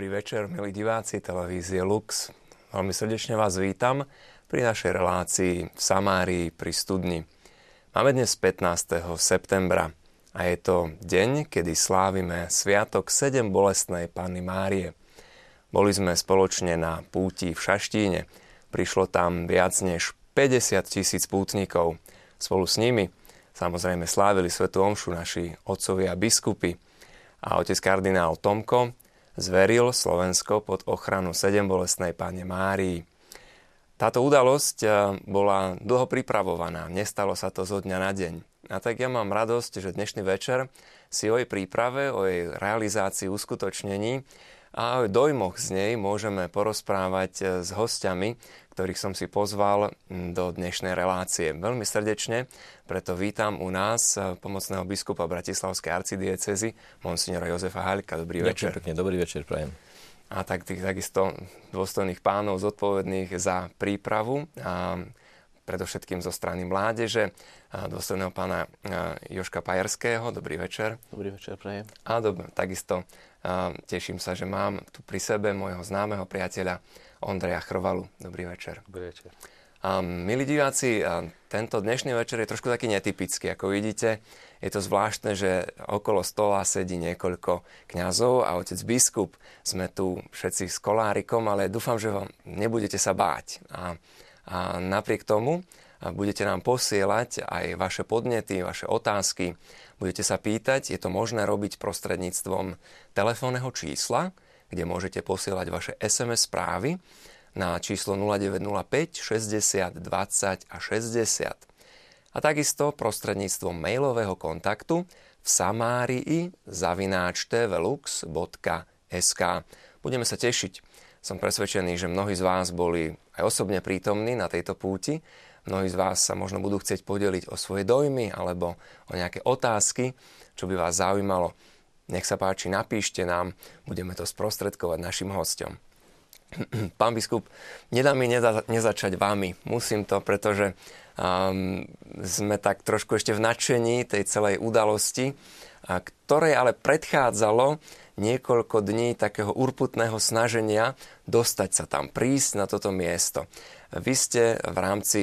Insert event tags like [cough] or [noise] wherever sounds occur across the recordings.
Dobrý večer, milí diváci televízie Lux. Veľmi srdečne vás vítam pri našej relácii v Samárii pri studni. Máme dnes 15. septembra a je to deň, kedy slávime Sviatok 7 bolestnej Panny Márie. Boli sme spoločne na púti v Šaštíne. Prišlo tam viac než 50 tisíc pútnikov. Spolu s nimi samozrejme slávili Svetu Omšu naši otcovia biskupy a otec kardinál Tomko zveril Slovensko pod ochranu sedembolestnej Pane Márii. Táto udalosť eh, bola dlho pripravovaná, nestalo sa to zo dňa na deň. A tak ja mám radosť, že dnešný večer si o jej príprave, o jej realizácii, uskutočnení a o dojmoch z nej môžeme porozprávať eh, s hostiami, ktorých som si pozval hm, do dnešnej relácie. Veľmi srdečne preto vítam u nás eh, pomocného biskupa Bratislavskej arcidiecezy, monsignora Jozefa Halika. Dobrý Ďakujem večer. Pekne, dobrý večer, prajem. A tak tých takisto dôstojných pánov zodpovedných za prípravu, a predovšetkým zo strany mládeže, dôstojného pána Joška Pajerského. Dobrý večer. Dobrý večer, prajem. A dob- takisto a teším sa, že mám tu pri sebe môjho známeho priateľa Ondreja Chrvalu. Dobrý večer. Dobrý večer. A, milí diváci, tento dnešný večer je trošku taký netypický. Ako vidíte, je to zvláštne, že okolo stola sedí niekoľko kňazov a otec biskup. Sme tu všetci s kolárikom, ale dúfam, že vám nebudete sa báť. A, a napriek tomu budete nám posielať aj vaše podnety, vaše otázky. Budete sa pýtať, je to možné robiť prostredníctvom telefónneho čísla, kde môžete posielať vaše SMS správy na číslo 0905 60 20 a 60. A takisto prostredníctvom mailového kontaktu v samárii zavináč tvlux.sk. Budeme sa tešiť. Som presvedčený, že mnohí z vás boli aj osobne prítomní na tejto púti. Mnohí z vás sa možno budú chcieť podeliť o svoje dojmy alebo o nejaké otázky, čo by vás zaujímalo. Nech sa páči, napíšte nám, budeme to sprostredkovať našim hostom. [clears throat] Pán biskup, nedá mi neza, nezačať vami. Musím to, pretože um, sme tak trošku ešte v nadšení tej celej udalosti, a ktorej ale predchádzalo niekoľko dní takého urputného snaženia dostať sa tam, prísť na toto miesto. Vy ste v rámci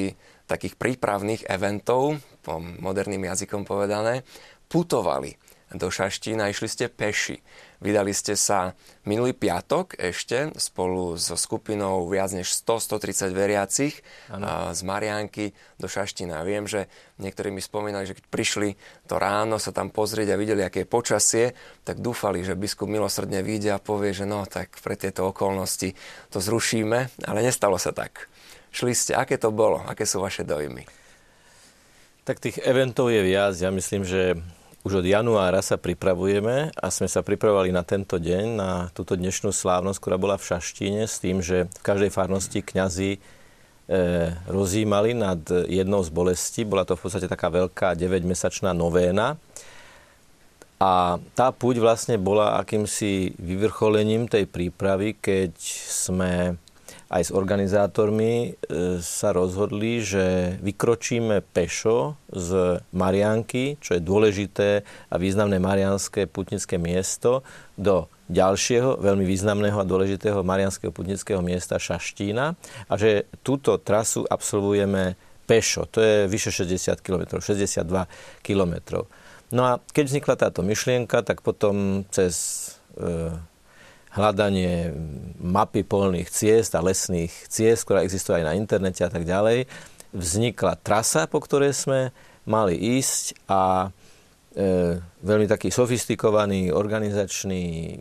takých prípravných eventov, po moderným jazykom povedané, putovali do Šaštína, išli ste peši. Vydali ste sa minulý piatok ešte spolu so skupinou viac než 100-130 veriacich ano. z Marianky do Šaština. Viem, že niektorí mi spomínali, že keď prišli to ráno sa tam pozrieť a videli, aké je počasie, tak dúfali, že biskup milosrdne vyjde a povie, že no, tak pre tieto okolnosti to zrušíme, ale nestalo sa tak. Šli ste, aké to bolo, aké sú vaše dojmy? Tak tých eventov je viac. Ja myslím, že už od januára sa pripravujeme a sme sa pripravovali na tento deň, na túto dnešnú slávnosť, ktorá bola v Šaštíne, s tým, že v každej farnosti kňazi e, rozímali nad jednou z bolesti. Bola to v podstate taká veľká 9-mesačná novéna. A tá púť vlastne bola akýmsi vyvrcholením tej prípravy, keď sme aj s organizátormi e, sa rozhodli, že vykročíme pešo z Marianky, čo je dôležité a významné marianské putnické miesto, do ďalšieho veľmi významného a dôležitého marianského putnického miesta Šaštína a že túto trasu absolvujeme pešo. To je vyše 60 km, 62 km. No a keď vznikla táto myšlienka, tak potom cez e, hľadanie mapy polných ciest a lesných ciest, ktorá existuje aj na internete a tak ďalej, vznikla trasa, po ktorej sme mali ísť a e, veľmi taký sofistikovaný organizačný,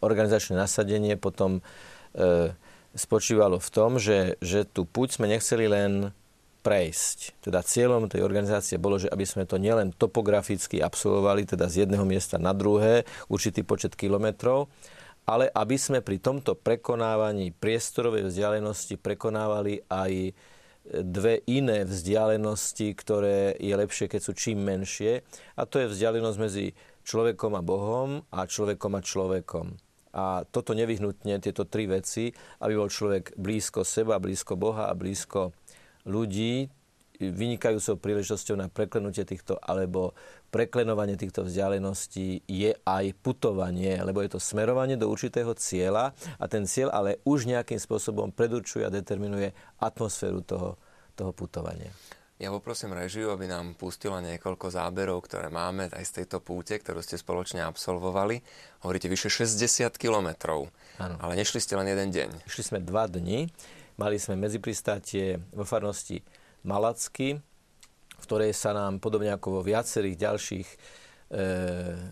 organizačné nasadenie potom e, spočívalo v tom, že, že tú puť sme nechceli len prejsť. Teda cieľom tej organizácie bolo, že aby sme to nielen topograficky absolvovali, teda z jedného miesta na druhé, určitý počet kilometrov, ale aby sme pri tomto prekonávaní priestorovej vzdialenosti prekonávali aj dve iné vzdialenosti, ktoré je lepšie, keď sú čím menšie. A to je vzdialenosť medzi človekom a Bohom a človekom a človekom. A toto nevyhnutne, tieto tri veci, aby bol človek blízko seba, blízko Boha a blízko ľudí, vynikajúcou príležitosťou na preklenutie týchto alebo preklenovanie týchto vzdialeností je aj putovanie, lebo je to smerovanie do určitého cieľa a ten cieľ ale už nejakým spôsobom predurčuje a determinuje atmosféru toho, toho putovania. Ja poprosím režiu, aby nám pustila niekoľko záberov, ktoré máme aj z tejto púte, ktorú ste spoločne absolvovali. Hovoríte vyše 60 kilometrov, ale nešli ste len jeden deň. Išli sme dva dni. Mali sme medzipristátie vo farnosti Malacky, v ktorej sa nám podobne ako vo viacerých ďalších e,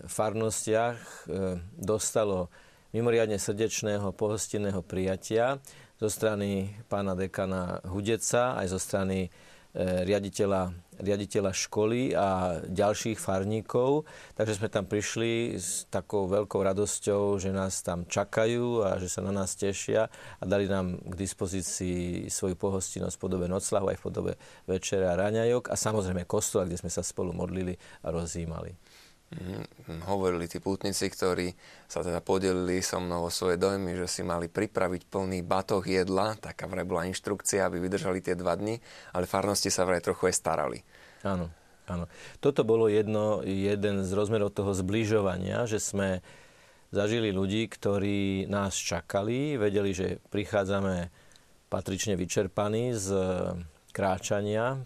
farnostiach e, dostalo mimoriadne srdečného pohostinného prijatia zo strany pána dekana Hudeca, aj zo strany riaditeľa, riaditeľa školy a ďalších farníkov. Takže sme tam prišli s takou veľkou radosťou, že nás tam čakajú a že sa na nás tešia a dali nám k dispozícii svoju pohostinnosť v podobe noclahu aj v podobe večera a raňajok a samozrejme kostola, kde sme sa spolu modlili a rozjímali. Mm, hovorili tí pútnici, ktorí sa teda podelili so mnou o svoje dojmy, že si mali pripraviť plný batoh jedla, taká vraj bola inštrukcia, aby vydržali tie dva dni, ale farnosti sa vraj trochu aj starali. Áno, áno. Toto bolo jedno, jeden z rozmerov toho zbližovania, že sme zažili ľudí, ktorí nás čakali, vedeli, že prichádzame patrične vyčerpaní z kráčania,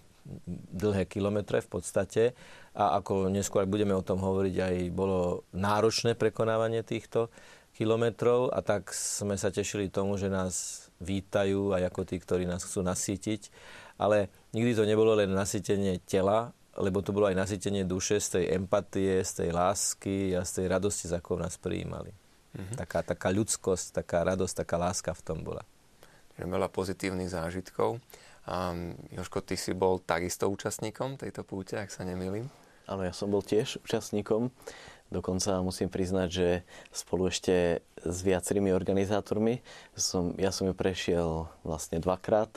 dlhé kilometre v podstate a ako neskôr budeme o tom hovoriť, aj bolo náročné prekonávanie týchto kilometrov a tak sme sa tešili tomu, že nás vítajú aj ako tí, ktorí nás chcú nasýtiť. Ale nikdy to nebolo len nasytenie tela, lebo to bolo aj nasytenie duše z tej empatie, z tej lásky a z tej radosti, za akou nás prijímali. Mm-hmm. Taká, taká ľudskosť, taká radosť, taká láska v tom bola. Veľa pozitívnych zážitkov. Um, Joško, ty si bol takisto účastníkom tejto púte, ak sa nemýlim? Áno, ja som bol tiež účastníkom. Dokonca musím priznať, že spolu ešte s viacerými organizátormi, som, ja som ju prešiel vlastne dvakrát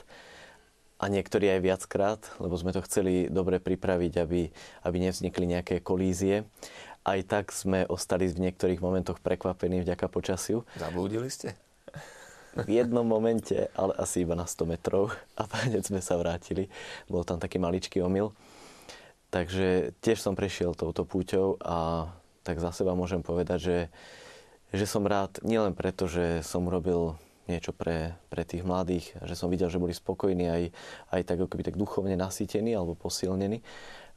a niektorí aj viackrát, lebo sme to chceli dobre pripraviť, aby, aby nevznikli nejaké kolízie. Aj tak sme ostali v niektorých momentoch prekvapení vďaka počasiu. Zablúdili ste? V jednom momente, ale asi iba na 100 metrov a [laughs] hneď sme sa vrátili. Bol tam taký maličký omyl. Takže tiež som prešiel touto púťou a tak za seba môžem povedať, že, že som rád nielen preto, že som robil niečo pre, pre tých mladých, že som videl, že boli spokojní aj, aj tak, ako tak duchovne nasýtení alebo posilnení,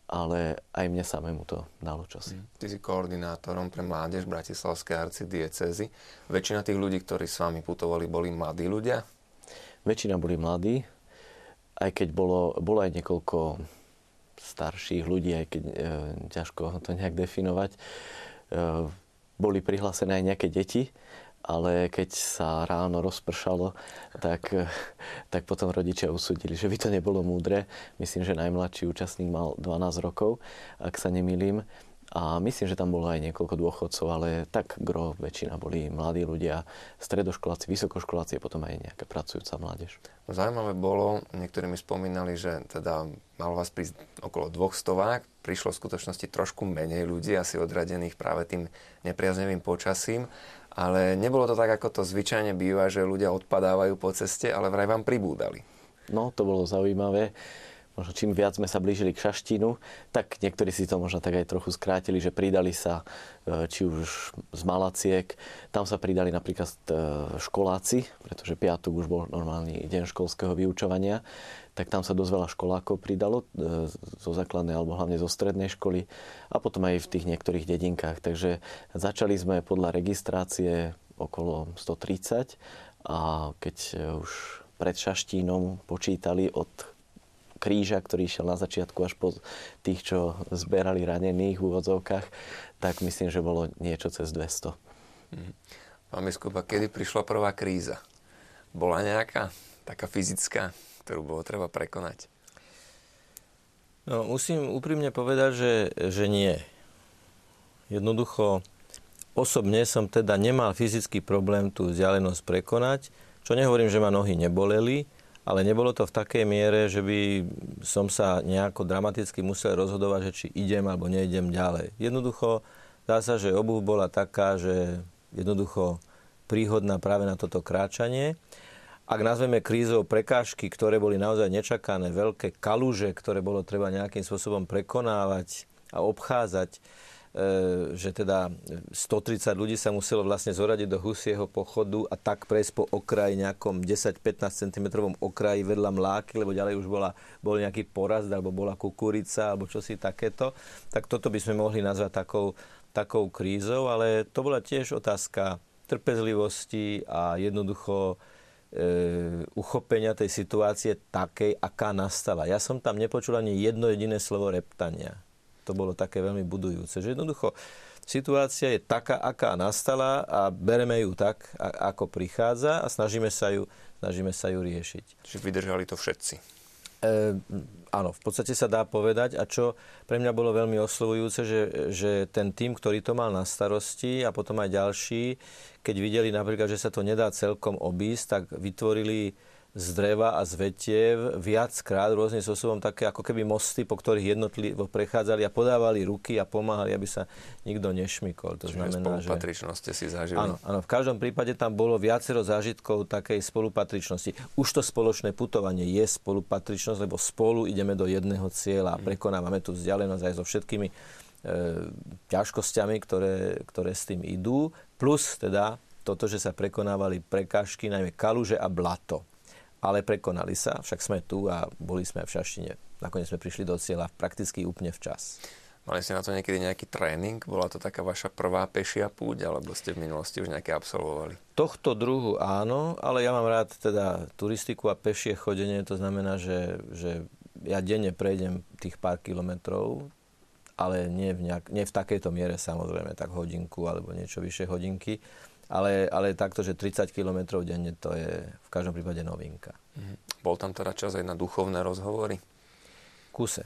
ale aj mne samému to dalo čosi. Mm. Ty si koordinátorom pre mládež Bratislavskej arcidiecezy. Väčšina tých ľudí, ktorí s vami putovali, boli mladí ľudia? Väčšina boli mladí, aj keď bolo, bolo aj niekoľko starších ľudí, aj keď e, ťažko to nejak definovať. E, boli prihlásené aj nejaké deti, ale keď sa ráno rozpršalo, tak, e, tak potom rodičia usúdili, že by to nebolo múdre. Myslím, že najmladší účastník mal 12 rokov, ak sa nemýlim. A myslím, že tam bolo aj niekoľko dôchodcov, ale tak gro väčšina boli mladí ľudia, stredoškoláci, vysokoškoláci a potom aj nejaká pracujúca mládež. Zaujímavé bolo, niektorí mi spomínali, že teda malo vás prísť okolo dvoch stovák, prišlo v skutočnosti trošku menej ľudí, asi odradených práve tým nepriaznevým počasím, ale nebolo to tak, ako to zvyčajne býva, že ľudia odpadávajú po ceste, ale vraj vám pribúdali. No, to bolo zaujímavé možno čím viac sme sa blížili k Šaštínu, tak niektorí si to možno tak aj trochu skrátili, že pridali sa e, či už z Malaciek, tam sa pridali napríklad e, školáci, pretože piatok už bol normálny deň školského vyučovania, tak tam sa dosť veľa školákov pridalo e, zo základnej alebo hlavne zo strednej školy a potom aj v tých niektorých dedinkách. Takže začali sme podľa registrácie okolo 130 a keď už pred Šaštínom počítali od kríža, ktorý išiel na začiatku až po tých, čo zberali ranených v úvodzovkách, tak myslím, že bolo niečo cez 200. Mm. Pán biskup, kedy prišla prvá kríza? Bola nejaká taká fyzická, ktorú bolo treba prekonať? No, musím úprimne povedať, že, že nie. Jednoducho, osobne som teda nemal fyzický problém tú vzdialenosť prekonať, čo nehovorím, že ma nohy neboleli, ale nebolo to v takej miere, že by som sa nejako dramaticky musel rozhodovať, že či idem alebo neidem ďalej. Jednoducho, dá sa, že obuv bola taká, že jednoducho príhodná práve na toto kráčanie. ak nazveme krízou prekážky, ktoré boli naozaj nečakané, veľké kaluže, ktoré bolo treba nejakým spôsobom prekonávať a obchádzať, že teda 130 ľudí sa muselo vlastne zoradiť do husieho pochodu a tak prejsť po okraji nejakom 10-15 cm okraji vedľa mláky, lebo ďalej už bola, bol nejaký porast alebo bola kukurica alebo čosi takéto, tak toto by sme mohli nazvať takou, takou krízou, ale to bola tiež otázka trpezlivosti a jednoducho e, uchopenia tej situácie takej, aká nastala. Ja som tam nepočul ani jedno jediné slovo reptania to bolo také veľmi budujúce. Že jednoducho situácia je taká, aká nastala a bereme ju tak, ako prichádza a snažíme sa ju, snažíme sa ju riešiť. Čiže vydržali to všetci. E, áno, v podstate sa dá povedať a čo pre mňa bolo veľmi oslovujúce, že, že ten tým, ktorý to mal na starosti a potom aj ďalší, keď videli napríklad, že sa to nedá celkom obísť, tak vytvorili z dreva a z vetiev viackrát rôznym spôsobom také ako keby mosty, po ktorých jednotlivo prechádzali a podávali ruky a pomáhali, aby sa nikto nešmykol. To Čiže znamená, že... ste si zažili. Áno, áno, v každom prípade tam bolo viacero zážitkov takej spolupatričnosti. Už to spoločné putovanie je spolupatričnosť, lebo spolu ideme do jedného cieľa a mhm. prekonávame tú vzdialenosť aj so všetkými e, ťažkosťami, ktoré, ktoré s tým idú. Plus teda toto, že sa prekonávali prekážky, najmä kaluže a blato ale prekonali sa, však sme tu a boli sme v Šaštine. Nakoniec sme prišli do cieľa prakticky úplne včas. Mali ste na to niekedy nejaký tréning? Bola to taká vaša prvá pešia púť, alebo ste v minulosti už nejaké absolvovali? Tohto druhu áno, ale ja mám rád teda turistiku a pešie chodenie, to znamená, že, že ja denne prejdem tých pár kilometrov, ale nie v, nejak, nie v takejto miere samozrejme, tak hodinku alebo niečo vyššie hodinky ale, ale takto, že 30 km denne, to je v každom prípade novinka. Mm. Bol tam teda čas aj na duchovné rozhovory? Kuse.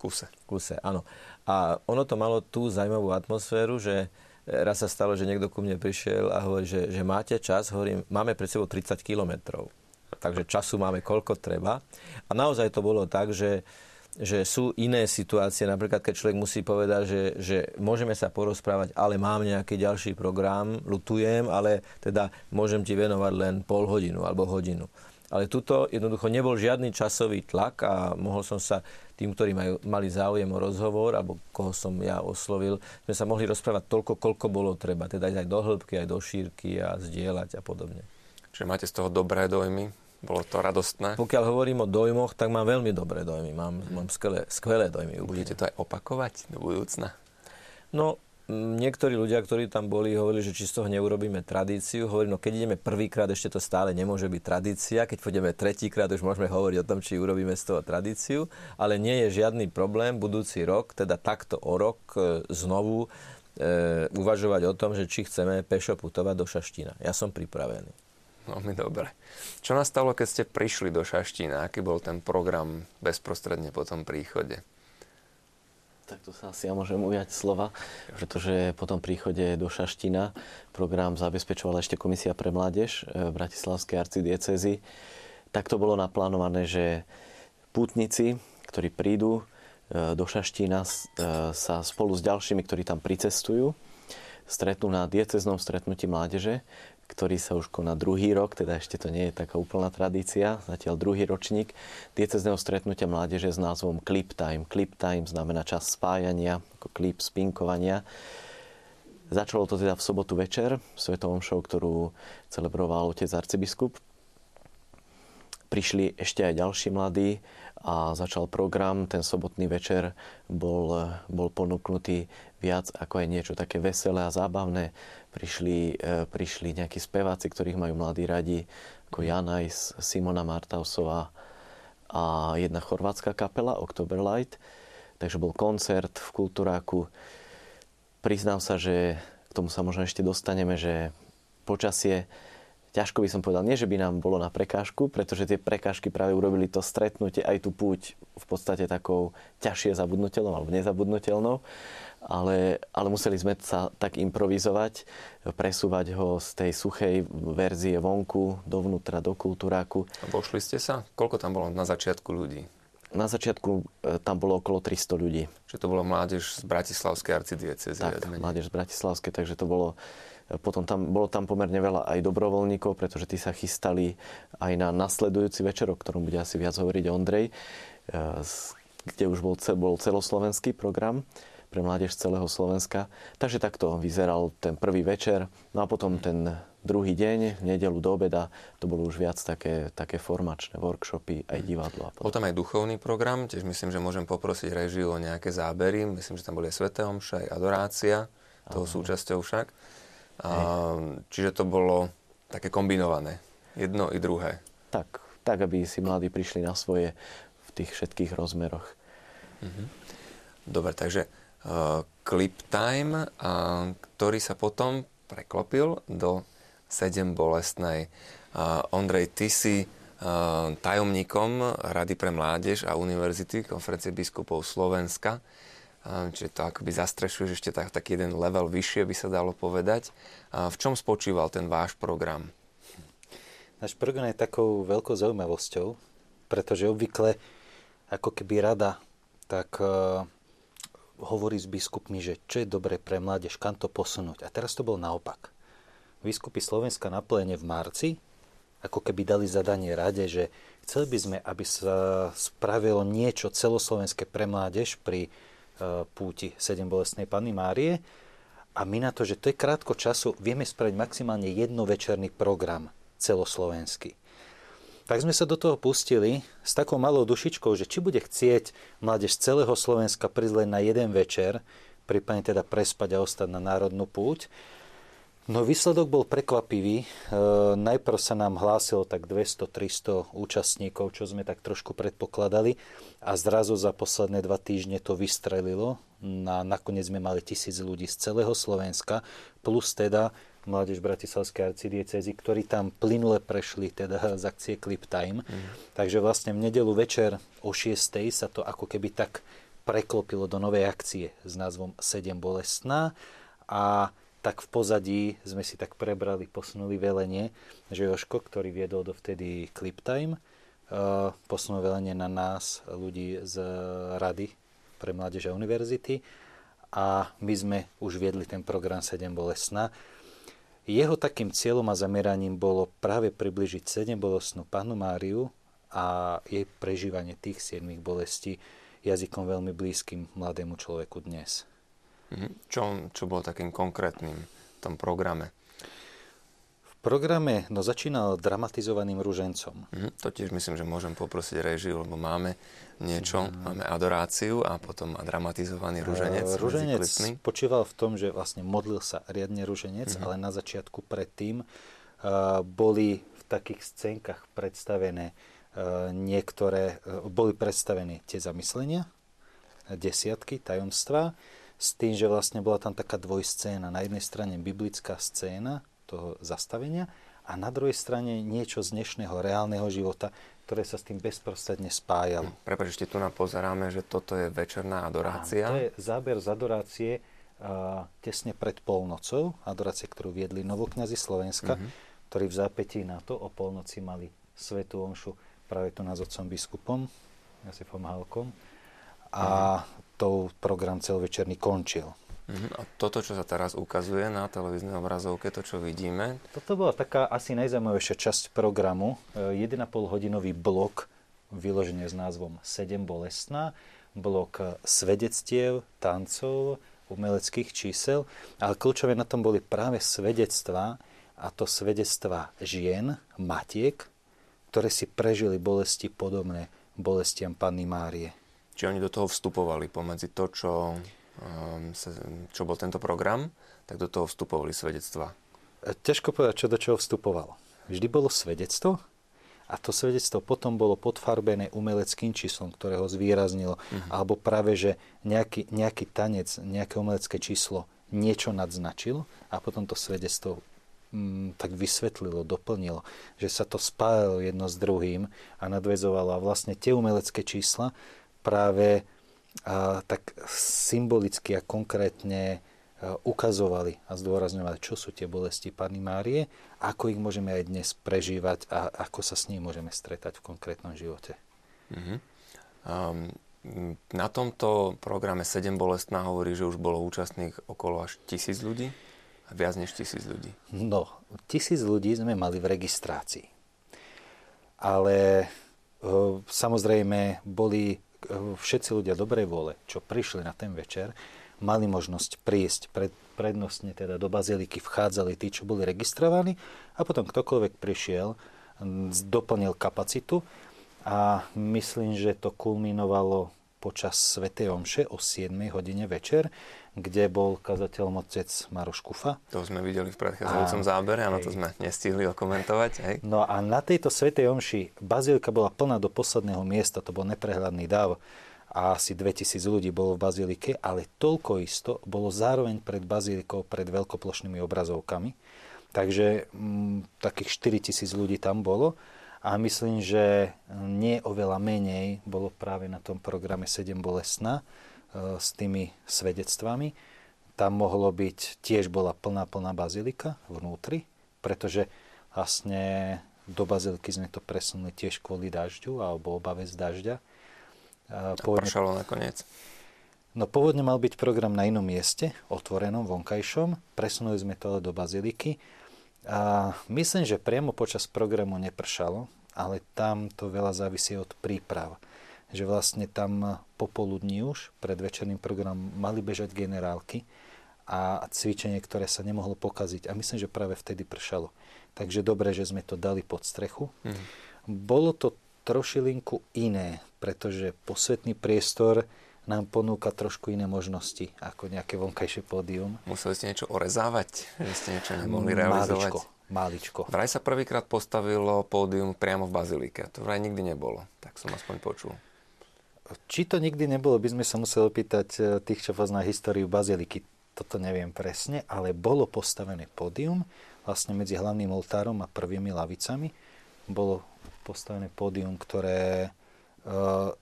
Kuse. Kuse, áno. A ono to malo tú zaujímavú atmosféru, že raz sa stalo, že niekto ku mne prišiel a hovorí, že, že máte čas, hovorím, máme pred sebou 30 kilometrov. Takže času máme koľko treba. A naozaj to bolo tak, že že sú iné situácie, napríklad keď človek musí povedať, že, že môžeme sa porozprávať, ale mám nejaký ďalší program, lutujem, ale teda môžem ti venovať len pol hodinu alebo hodinu. Ale tuto jednoducho nebol žiadny časový tlak a mohol som sa tým, ktorí majú, mali záujem o rozhovor, alebo koho som ja oslovil, sme sa mohli rozprávať toľko, koľko bolo treba. Teda aj do hĺbky, aj do šírky a zdieľať a podobne. Čiže máte z toho dobré dojmy? Bolo to radostné? Pokiaľ hovorím o dojmoch, tak mám veľmi dobré dojmy. Mám, mám skvelé, skvelé dojmy. Budete to aj opakovať do budúcna? No, niektorí ľudia, ktorí tam boli, hovorili, že či z toho neurobíme tradíciu. Hovorím, no keď ideme prvýkrát, ešte to stále nemôže byť tradícia. Keď pôjdeme tretíkrát, už môžeme hovoriť o tom, či urobíme z toho tradíciu. Ale nie je žiadny problém budúci rok, teda takto o rok e, znovu e, uvažovať o tom, že či chceme pešo putovať do Šaštína. Ja som pripravený. Veľmi dobre. Čo nastalo, keď ste prišli do Šaštína? Aký bol ten program bezprostredne po tom príchode? Tak to sa asi ja môžem ujať slova, pretože po tom príchode do Šaština program zabezpečovala ešte Komisia pre mládež v Bratislavskej arcidiecezy. Tak to bolo naplánované, že pútnici, ktorí prídu e, do Šaštína, e, sa spolu s ďalšími, ktorí tam pricestujú, stretnú na dieceznom stretnutí mládeže, ktorý sa už koná druhý rok, teda ešte to nie je taká úplná tradícia, zatiaľ druhý ročník diecezného stretnutia mládeže s názvom Clip Time. Clip Time znamená čas spájania, ako klip spinkovania. Začalo to teda v sobotu večer, v svetovom show, ktorú celebroval otec arcibiskup. Prišli ešte aj ďalší mladí a začal program. Ten sobotný večer bol, bol ponúknutý viac ako aj niečo také veselé a zábavné prišli, e, prišli nejakí speváci, ktorých majú mladí radi, ako Janajs, Simona Martausová a jedna chorvátska kapela, Octoberlight. Takže bol koncert v Kultúráku. Priznám sa, že k tomu sa možno ešte dostaneme, že počasie ťažko by som povedal, nie že by nám bolo na prekážku, pretože tie prekážky práve urobili to stretnutie, aj tú púť v podstate takou ťažšie zabudnutelnou alebo nezabudnutelnou ale, ale museli sme sa tak improvizovať, presúvať ho z tej suchej verzie vonku, dovnútra, do kultúráku. A vošli ste sa? Koľko tam bolo na začiatku ľudí? Na začiatku e, tam bolo okolo 300 ľudí. Čiže to bolo mládež z Bratislavskej arcidiecezy. Tak, mládež z Bratislavskej, takže to bolo Potom tam, bolo tam pomerne veľa aj dobrovoľníkov, pretože tí sa chystali aj na nasledujúci večer, o ktorom bude asi viac hovoriť Ondrej, e, kde už bol, bol celoslovenský program pre mládež celého Slovenska. Takže takto vyzeral ten prvý večer. No a potom ten druhý deň, v nedelu do obeda, to bolo už viac také, také formačné workshopy, aj divadlo. A Bol tam aj duchovný program, tiež myslím, že môžem poprosiť režiu o nejaké zábery. Myslím, že tam boli aj Svete Omša, aj adorácia, toho Aha. súčasťou však. A, čiže to bolo také kombinované. Jedno i druhé. Tak, tak, aby si mladí prišli na svoje v tých všetkých rozmeroch. Mhm. Dobre, takže uh, Clip Time, uh, ktorý sa potom preklopil do 7 bolestnej. Uh, Ondrej, ty si uh, tajomníkom Rady pre mládež a univerzity konferencie biskupov Slovenska. Čiže to akoby zastrešuješ ešte tak, taký jeden level vyššie, by sa dalo povedať. V čom spočíval ten váš program? Náš program je takou veľkou zaujímavosťou, pretože obvykle ako keby rada tak uh, hovorí s biskupmi, že čo je dobre pre mládež, kam to posunúť. A teraz to bol naopak. Biskupy Slovenska na pléne v marci ako keby dali zadanie rade, že chceli by sme, aby sa spravilo niečo celoslovenské pre mládež pri púti 7 bolestnej Panny Márie. A my na to, že to je krátko času, vieme spraviť maximálne jednovečerný program celoslovenský tak sme sa do toho pustili s takou malou dušičkou, že či bude chcieť mládež z celého Slovenska prísť len na jeden večer, prípadne teda prespať a ostať na národnú púť. No výsledok bol prekvapivý. E, najprv sa nám hlásilo tak 200-300 účastníkov, čo sme tak trošku predpokladali a zrazu za posledné dva týždne to vystrelilo. Na, nakoniec sme mali tisíc ľudí z celého Slovenska, plus teda mládež Bratislavskej arcidiecezy, ktorí tam plynule prešli teda [laughs] z akcie Clip Time. Mm. Takže vlastne v nedelu večer o 6. sa to ako keby tak preklopilo do novej akcie s názvom 7 bolestná a tak v pozadí sme si tak prebrali, posunuli velenie, že Joško, ktorý viedol dovtedy Clip Time, uh, posunul velenie na nás, ľudí z Rady pre mládež a univerzity a my sme už viedli ten program 7 bolestná jeho takým cieľom a zameraním bolo práve približiť sedembolostnú panu Máriu a jej prežívanie tých siedmých bolestí jazykom veľmi blízkym mladému človeku dnes. Čo, čo bolo takým konkrétnym v tom programe? programe no, začínal dramatizovaným ružencom. Mm, to tiež myslím, že môžem poprosiť režiu, lebo máme niečo, mm. máme adoráciu a potom dramatizovaný ruženec. Uh, ruženec v tom, že vlastne modlil sa riadne ruženec, mm-hmm. ale na začiatku predtým uh, boli v takých scénkach predstavené uh, niektoré, uh, boli predstavené tie zamyslenia, desiatky, tajomstva, s tým, že vlastne bola tam taká dvojscéna. Na jednej strane biblická scéna, toho zastavenia a na druhej strane niečo z dnešného reálneho života, ktoré sa s tým bezprostredne spájalo. Hm, Prepač, ešte tu nám pozeráme, že toto je večerná adorácia. A to je záber z adorácie uh, tesne pred polnocou, adorácie, ktorú viedli novokňazi Slovenska, mm-hmm. ktorí v zápätí na to o polnoci mali svetú omšu práve tu nás otcom biskupom, Josifom Halkom. A mm-hmm. Tou program celovečerný končil. Uh-huh. A toto, čo sa teraz ukazuje na televíznej obrazovke, to, čo vidíme? Toto bola taká asi najzaujímavejšia časť programu. 1,5 e, hodinový blok vyložený s názvom 7 bolestná. Blok svedectiev, tancov, umeleckých čísel. Ale kľúčové na tom boli práve svedectvá, a to svedectvá žien, matiek, ktoré si prežili bolesti podobné bolestiam Panny Márie. Či oni do toho vstupovali pomedzi to, čo Ehm, čo bol tento program, tak do toho vstupovali svedectva. Ťažko povedať, čo do čoho vstupovalo. Vždy bolo svedectvo a to svedectvo potom bolo podfarbené umeleckým číslom, ktoré ho zvýraznilo. Uh-huh. Alebo práve, že nejaký, nejaký tanec, nejaké umelecké číslo niečo nadznačil a potom to svedectvo mm, tak vysvetlilo, doplnilo, že sa to spájalo jedno s druhým a nadvezovalo. A vlastne tie umelecké čísla práve a, tak symbolicky a konkrétne e, ukazovali a zdôrazňovali, čo sú tie bolesti Panny Márie, ako ich môžeme aj dnes prežívať a ako sa s ním môžeme stretať v konkrétnom živote. Mm-hmm. Um, na tomto programe 7 bolestná hovorí, že už bolo účastných okolo až tisíc ľudí. viac než tisíc ľudí. No, tisíc ľudí sme mali v registrácii. Ale e, samozrejme boli všetci ľudia dobrej vôle, čo prišli na ten večer, mali možnosť prísť pred, prednostne teda do baziliky vchádzali tí, čo boli registrovaní a potom ktokoľvek prišiel, doplnil kapacitu a myslím, že to kulminovalo počas Sv. Omše o 7 hodine večer, kde bol kazateľ mocec Maroš Kufa. To sme videli v predchádzajúcom zábere, áno, to sme nestihli okomentovať. Hej. No a na tejto Sv. Omši bazilika bola plná do posledného miesta, to bol neprehľadný dáv a asi 2000 ľudí bolo v bazilike, ale toľko isto bolo zároveň pred bazilikou, pred veľkoplošnými obrazovkami. Takže m, mm, takých 4000 ľudí tam bolo a myslím, že nie oveľa menej bolo práve na tom programe 7 bolestná e, s tými svedectvami. Tam mohlo byť, tiež bola plná, plná bazilika vnútri, pretože vlastne do baziliky sme to presunuli tiež kvôli dažďu alebo obave z dažďa. A pôvodne, pršalo nakoniec. No pôvodne mal byť program na inom mieste, otvorenom, vonkajšom. Presunuli sme to ale do baziliky a myslím, že priamo počas programu nepršalo, ale tam to veľa závisí od príprav. Že vlastne tam popoludní už pred večerným programom mali bežať generálky a cvičenie, ktoré sa nemohlo pokaziť. A myslím, že práve vtedy pršalo. Takže dobre, že sme to dali pod strechu. Mm. Bolo to trošilinku iné, pretože posvetný priestor nám ponúka trošku iné možnosti ako nejaké vonkajšie pódium. Museli ste niečo orezávať, že ste niečo nemohli realizovať? Máličko, máličko. Vraj sa prvýkrát postavilo pódium priamo v bazilike. To vraj nikdy nebolo, tak som aspoň počul. Či to nikdy nebolo, by sme sa museli opýtať eh, tých, čo pozná históriu baziliky. Toto neviem presne, ale bolo postavené pódium vlastne medzi hlavným oltárom a prvými lavicami. Bolo postavené pódium, ktoré uh,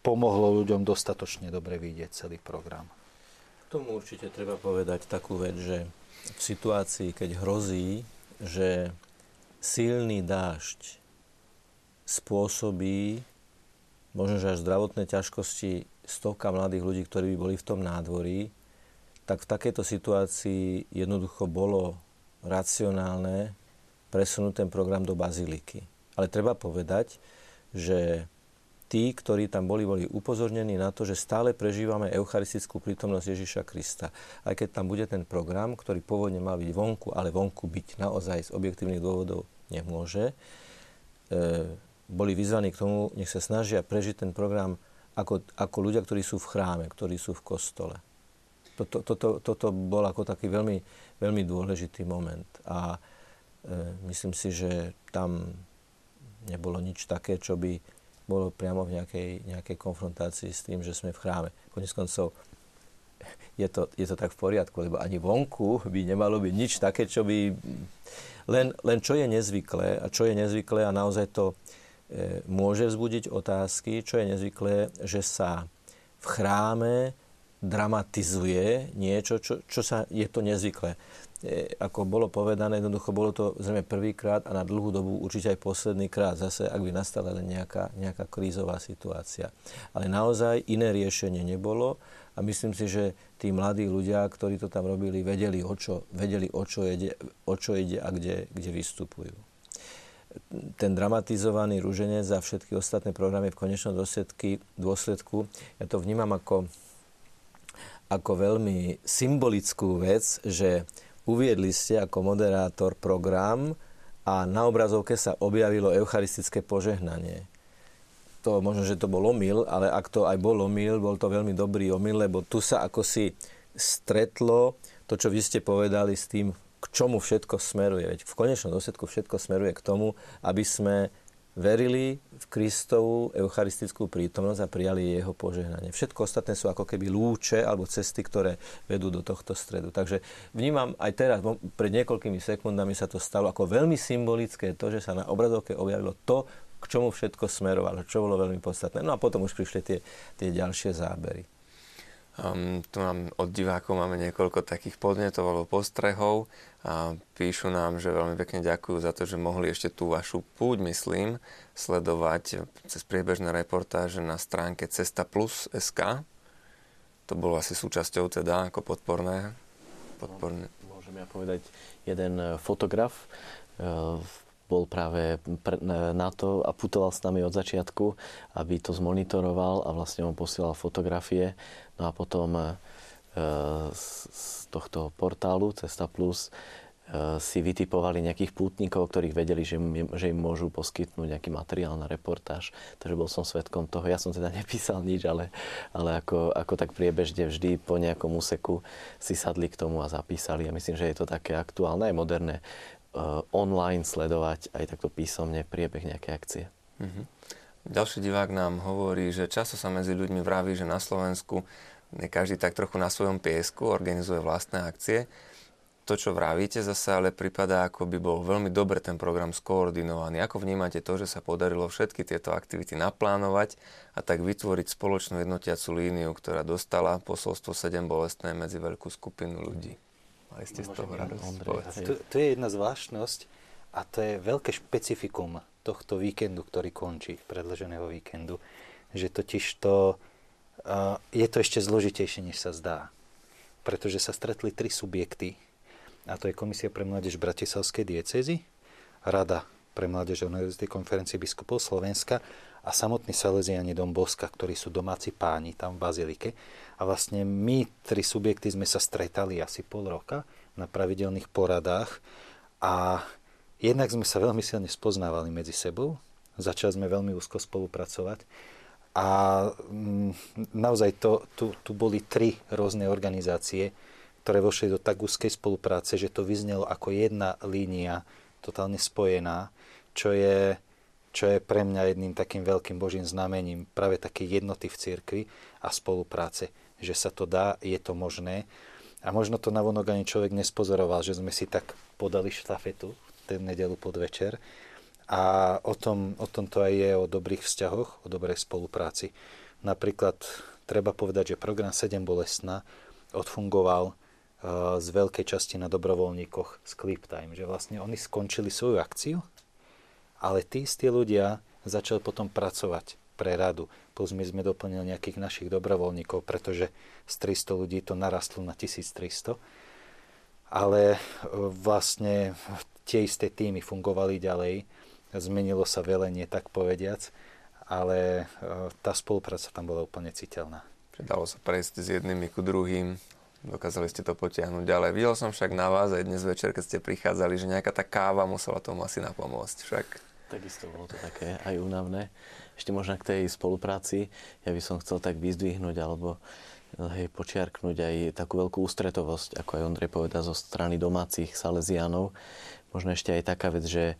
pomohlo ľuďom dostatočne dobre vidieť celý program. K tomu určite treba povedať takú vec, že v situácii, keď hrozí, že silný dážď spôsobí možno, až zdravotné ťažkosti stovka mladých ľudí, ktorí by boli v tom nádvorí, tak v takejto situácii jednoducho bolo racionálne presunúť ten program do baziliky. Ale treba povedať, že tí, ktorí tam boli, boli upozornení na to, že stále prežívame eucharistickú prítomnosť Ježiša Krista. Aj keď tam bude ten program, ktorý pôvodne mal byť vonku, ale vonku byť naozaj z objektívnych dôvodov nemôže, e, boli vyzvaní k tomu, nech sa snažia prežiť ten program ako, ako ľudia, ktorí sú v chráme, ktorí sú v kostole. Toto, toto, toto bol ako taký veľmi, veľmi dôležitý moment. A e, myslím si, že tam nebolo nič také, čo by bolo priamo v nejakej, nejakej konfrontácii s tým, že sme v chráme. Konec koncov je to, je to tak v poriadku, lebo ani vonku by nemalo byť nič také, čo by... Len, len čo je nezvyklé a čo je nezvyklé a naozaj to e, môže vzbudiť otázky, čo je nezvyklé, že sa v chráme dramatizuje niečo, čo, čo sa, je to nezvyklé. E, ako bolo povedané, jednoducho bolo to zrejme prvýkrát a na dlhú dobu určite aj posledný krát, zase ak by nastala nejaká, nejaká krízová situácia. Ale naozaj iné riešenie nebolo a myslím si, že tí mladí ľudia, ktorí to tam robili, vedeli, o čo, vedeli, o čo, ide, o čo ide a kde, kde vystupujú. Ten dramatizovaný rúženec za všetky ostatné programy v konečnom dôsledku, dôsledku ja to vnímam ako, ako veľmi symbolickú vec, že uviedli ste ako moderátor program a na obrazovke sa objavilo eucharistické požehnanie. To možno, že to bol omyl, ale ak to aj bol omyl, bol to veľmi dobrý omyl, lebo tu sa ako si stretlo to, čo vy ste povedali s tým, k čomu všetko smeruje. Veď v konečnom dôsledku všetko smeruje k tomu, aby sme verili v Kristovú eucharistickú prítomnosť a prijali jeho požehnanie. Všetko ostatné sú ako keby lúče alebo cesty, ktoré vedú do tohto stredu. Takže vnímam aj teraz, pred niekoľkými sekundami sa to stalo ako veľmi symbolické to, že sa na obrazovke objavilo to, k čomu všetko smerovalo, čo bolo veľmi podstatné. No a potom už prišli tie, tie ďalšie zábery. Um, tu nám od divákov máme niekoľko takých podnetov alebo postrehov a píšu nám, že veľmi pekne ďakujú za to, že mohli ešte tú vašu púť, myslím, sledovať cez priebežné reportáže na stránke Cesta Plus SK. To bolo asi súčasťou teda ako podporné. podporné. Môže Môžem ja povedať, jeden fotograf bol práve na to a putoval s nami od začiatku, aby to zmonitoroval a vlastne on posielal fotografie. No a potom e, z tohto portálu Cesta Plus e, si vytipovali nejakých pútnikov, ktorých vedeli, že že im môžu poskytnúť nejaký materiál na reportáž. Takže bol som svetkom toho. Ja som teda [laughs] nepísal nič, ale, ale ako, ako tak priebežne vždy po nejakom úseku si sadli k tomu a zapísali. A myslím, že je to také aktuálne aj moderné online sledovať aj takto písomne priebeh nejakej akcie. Mm-hmm. Ďalší divák nám hovorí, že často sa medzi ľuďmi vraví, že na Slovensku každý tak trochu na svojom piesku, organizuje vlastné akcie. To, čo vravíte zase, ale prípada, ako by bol veľmi dobre ten program skoordinovaný. Ako vnímate to, že sa podarilo všetky tieto aktivity naplánovať a tak vytvoriť spoločnú jednotiacu líniu, ktorá dostala posolstvo 7 bolestné medzi veľkú skupinu ľudí? Mali ste z toho radosť. To, to je jedna zvláštnosť a to je veľké špecifikum tohto víkendu, ktorý končí, predloženého víkendu, že totiž to uh, je to ešte zložitejšie, než sa zdá. Pretože sa stretli tri subjekty, a to je Komisia pre mládež Bratislavskej diecezy, Rada pre mládež Univerzity konferencie biskupov Slovenska a samotný Salesiani Dom Boska, ktorí sú domáci páni tam v Bazilike. A vlastne my, tri subjekty, sme sa stretali asi pol roka na pravidelných poradách a jednak sme sa veľmi silne spoznávali medzi sebou, začali sme veľmi úzko spolupracovať a mm, naozaj to, tu, tu boli tri rôzne organizácie, ktoré vošli do tak úzkej spolupráce, že to vyznelo ako jedna línia, totálne spojená, čo je čo je pre mňa jedným takým veľkým božím znamením práve také jednoty v cirkvi a spolupráce, že sa to dá, je to možné. A možno to navonok ani človek nespozoroval, že sme si tak podali štafetu ten nedelu podvečer. A o tom, o tom to aj je, o dobrých vzťahoch, o dobrej spolupráci. Napríklad treba povedať, že program 7 bolestná odfungoval uh, z veľkej časti na dobrovoľníkoch z Clip Time, že vlastne oni skončili svoju akciu ale tí istí ľudia začali potom pracovať pre radu. Plus my sme doplnili nejakých našich dobrovoľníkov, pretože z 300 ľudí to narastlo na 1300. Ale e, vlastne tie isté týmy fungovali ďalej, zmenilo sa velenie, tak povediac, ale e, tá spolupráca tam bola úplne citeľná. Dalo sa prejsť s jednými ku druhým, dokázali ste to potiahnuť ďalej. Videl som však na vás aj dnes večer, keď ste prichádzali, že nejaká tá káva musela tomu asi napomôcť. Však Takisto bolo to také aj únavné. Ešte možno k tej spolupráci, ja by som chcel tak vyzdvihnúť alebo hej, počiarknúť aj takú veľkú ústretovosť, ako aj Ondrej povedal, zo strany domácich Salesianov. Možno ešte aj taká vec, že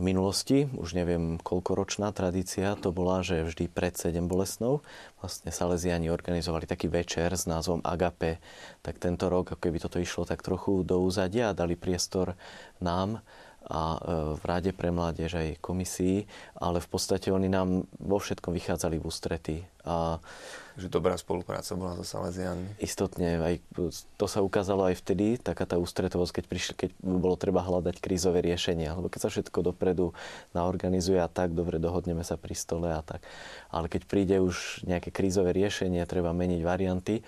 v minulosti, už neviem koľkoročná tradícia to bola, že vždy pred 7 bolesnou vlastne Salesiani organizovali taký večer s názvom Agape. Tak tento rok, ako keby toto išlo tak trochu do úzadia a dali priestor nám, a e, v Rade pre mládež aj komisii, ale v podstate oni nám vo všetkom vychádzali v ústrety. A že dobrá spolupráca bola so Salesianmi. Istotne, aj to sa ukázalo aj vtedy, taká tá ústretovosť, keď, prišli, keď bolo treba hľadať krízové riešenia, lebo keď sa všetko dopredu naorganizuje a tak, dobre, dohodneme sa pri stole a tak. Ale keď príde už nejaké krízové riešenie, treba meniť varianty,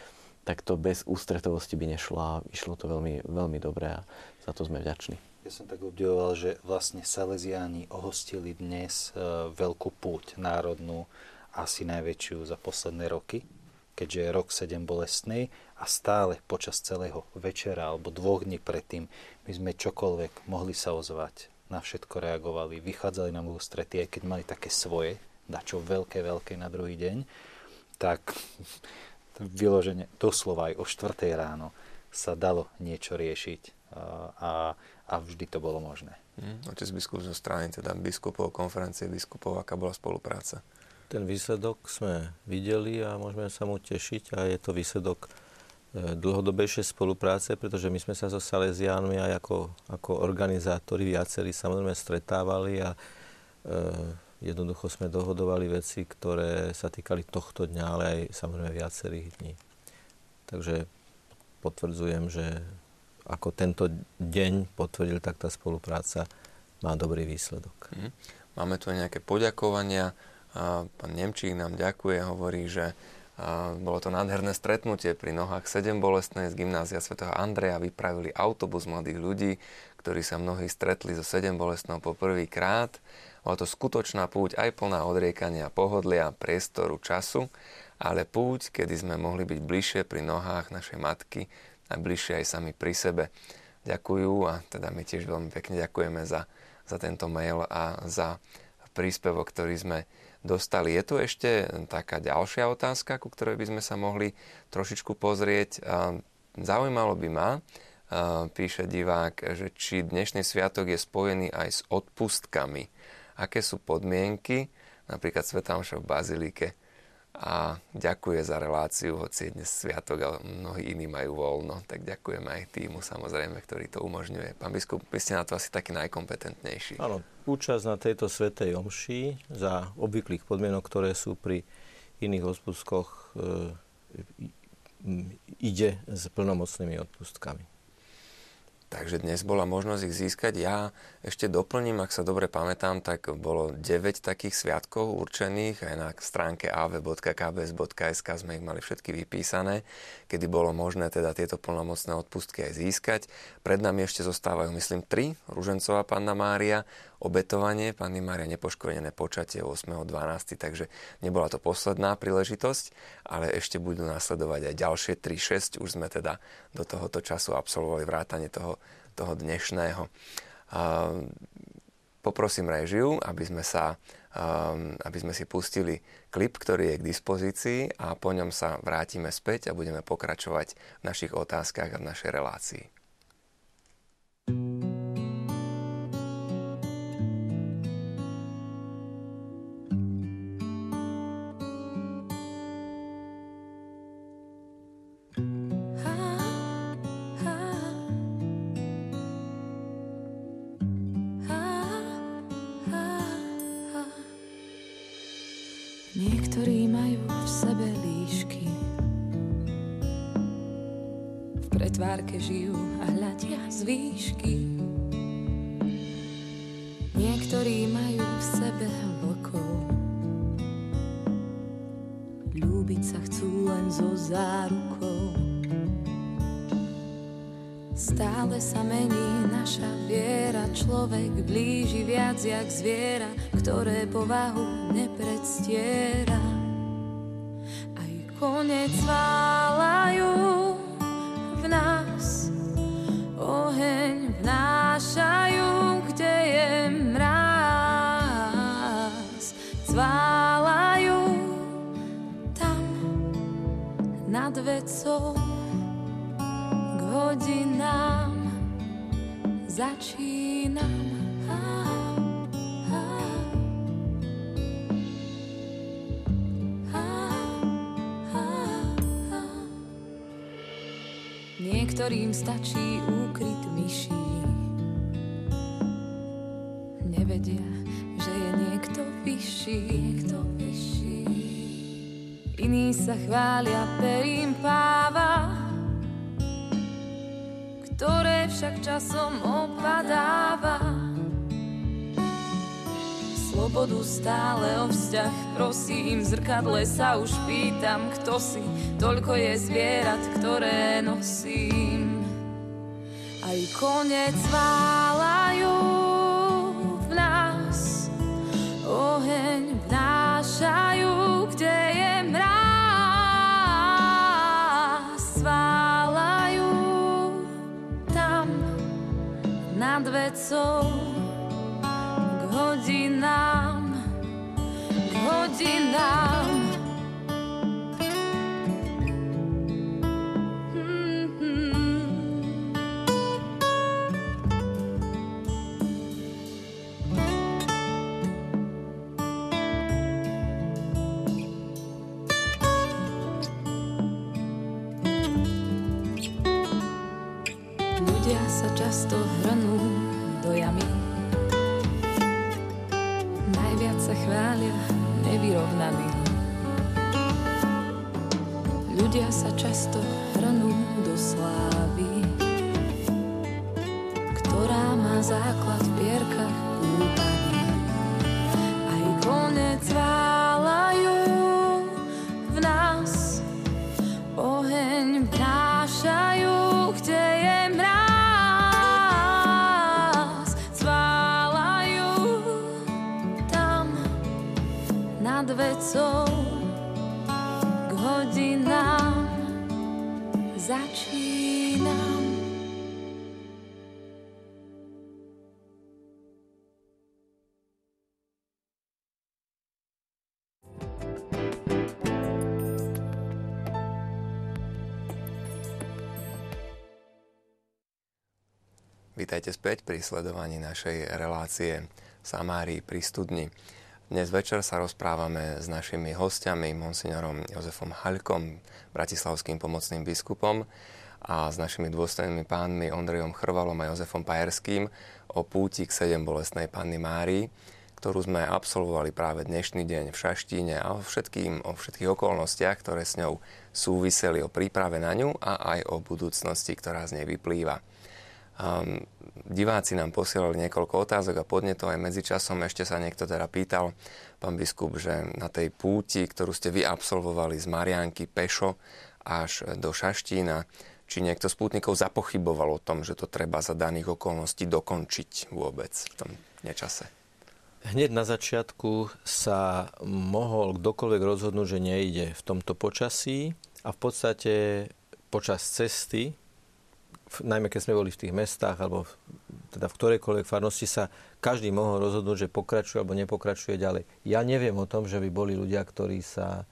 tak to bez ústretovosti by nešlo a išlo to veľmi, veľmi dobre a za to sme vďační. Ja som tak obdivoval, že vlastne Salesiáni ohostili dnes e, veľkú púť národnú, asi najväčšiu za posledné roky, keďže je rok 7 bolestnej a stále počas celého večera alebo dvoch dní predtým my sme čokoľvek mohli sa ozvať, na všetko reagovali, vychádzali nám v ústrety, aj keď mali také svoje, dačo veľké, veľké na druhý deň, tak [laughs] vyloženie doslova aj o 4 ráno sa dalo niečo riešiť a a vždy to bolo možné. Mm, otec biskup zo strany teda biskupov, konferencie biskupov, aká bola spolupráca? Ten výsledok sme videli a môžeme sa mu tešiť a je to výsledok e, dlhodobejšej spolupráce, pretože my sme sa so Salesiánmi aj ako, ako organizátori viacerí samozrejme stretávali a e, jednoducho sme dohodovali veci, ktoré sa týkali tohto dňa, ale aj samozrejme viacerých dní. Takže potvrdzujem, že ako tento deň potvrdil, tak tá spolupráca má dobrý výsledok. Mhm. Máme tu aj nejaké poďakovania. Pán Nemčík nám ďakuje, hovorí, že bolo to nádherné stretnutie pri nohách 7 bolestnej z gymnázia svätého Andreja. Vypravili autobus mladých ľudí, ktorí sa mnohí stretli so 7 bolestnou po prvý krát. Bola to skutočná púť aj plná odriekania, pohodlia, priestoru, času, ale púť, kedy sme mohli byť bližšie pri nohách našej matky a bližšie aj sami pri sebe. Ďakujú a teda my tiež veľmi pekne ďakujeme za, za tento mail a za príspevok, ktorý sme dostali. Je tu ešte taká ďalšia otázka, ku ktorej by sme sa mohli trošičku pozrieť. Zaujímalo by ma, píše divák, že či dnešný sviatok je spojený aj s odpustkami. Aké sú podmienky, napríklad Sveta v Bazilike, a ďakuje za reláciu, hoci je dnes sviatok a mnohí iní majú voľno, tak ďakujem aj týmu samozrejme, ktorý to umožňuje. Pán biskup, vy ste na to asi taký najkompetentnejší. Áno, účasť na tejto svetej omši za obvyklých podmienok, ktoré sú pri iných odpustkoch, e, ide s plnomocnými odpustkami. Takže dnes bola možnosť ich získať. Ja ešte doplním, ak sa dobre pamätám, tak bolo 9 takých sviatkov určených. Aj na stránke av.kbs.sk sme ich mali všetky vypísané, kedy bolo možné teda tieto plnomocné odpustky aj získať. Pred nami ešte zostávajú, myslím, 3. Ružencová Panna Mária, obetovanie Panny Mária nepoškodené počatie 8.12. Takže nebola to posledná príležitosť, ale ešte budú nasledovať aj ďalšie 3-6. Už sme teda do tohoto času absolvovali vrátanie toho, toho dnešného. Poprosím režiu, aby sme, sa, aby sme si pustili klip, ktorý je k dispozícii a po ňom sa vrátime späť a budeme pokračovať v našich otázkach a v našej relácii. Pretvárke žijú a hľadia z výšky. Niektorí majú v sebe vlkov, ľúbiť sa chcú len so zárukou. Stále sa mení naša viera, človek blíži viac jak zviera, ktoré povahu nepredstiera. Aj konec válajú stačí úkryt myší. Nevedia, že je niekto vyšší, niekto vyšší. Iní sa chvália perím páva, ktoré však časom opadáva. Slobodu stále o vzťah, prosím, zrkadle sa už pýtam, kto si, toľko je zvierat, ktoré nosím aj konec válajú v nás. Oheň vnášajú, kde je mráz. Sválajú tam nad vecou k hodinám, k hodinám. Často hrnú do jamy. Najviac sa chvália nevyrovnaní. Ľudia sa často hrnú do slávy, Vítajte späť pri sledovaní našej relácie Samárii pri studni. Dnes večer sa rozprávame s našimi hostiami, monsignorom Jozefom Haľkom, bratislavským pomocným biskupom a s našimi dôstojnými pánmi Ondrejom Chrvalom a Jozefom Pajerským o púti k sedem bolestnej Panny Márii, ktorú sme absolvovali práve dnešný deň v Šaštíne a o, všetkým, o všetkých okolnostiach, ktoré s ňou súviseli o príprave na ňu a aj o budúcnosti, ktorá z nej vyplýva. Um, diváci nám posielali niekoľko otázok a podnetov aj medzičasom. Ešte sa niekto teda pýtal, pán biskup, že na tej púti, ktorú ste vy absolvovali z Marianky pešo až do Šaštína, či niekto z pútnikov zapochyboval o tom, že to treba za daných okolností dokončiť vôbec v tom nečase? Hneď na začiatku sa mohol kdokoľvek rozhodnúť, že nejde v tomto počasí a v podstate počas cesty najmä keď sme boli v tých mestách alebo v, teda v ktorejkoľvek farnosti sa každý mohol rozhodnúť, že pokračuje alebo nepokračuje ďalej. Ja neviem o tom, že by boli ľudia, ktorí sa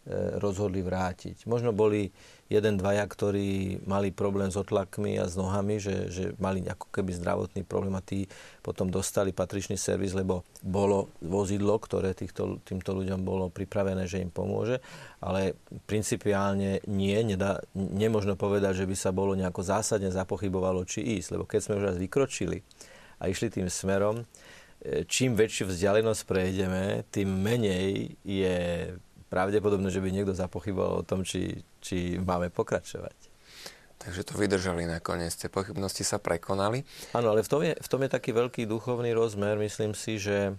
E, rozhodli vrátiť. Možno boli jeden, dvaja, ktorí mali problém s otlakmi a s nohami, že, že mali ako keby zdravotný problém a tí potom dostali patričný servis, lebo bolo vozidlo, ktoré týchto, týmto ľuďom bolo pripravené, že im pomôže, ale principiálne nie, nedá, nemožno povedať, že by sa bolo nejako zásadne zapochybovalo, či ísť, lebo keď sme už raz vykročili a išli tým smerom, e, čím väčšiu vzdialenosť prejdeme, tým menej je pravdepodobné, že by niekto zapochyboval o tom, či, či máme pokračovať. Takže to vydržali nakoniec, tie pochybnosti sa prekonali. Áno, ale v tom, je, v tom je taký veľký duchovný rozmer. Myslím si, že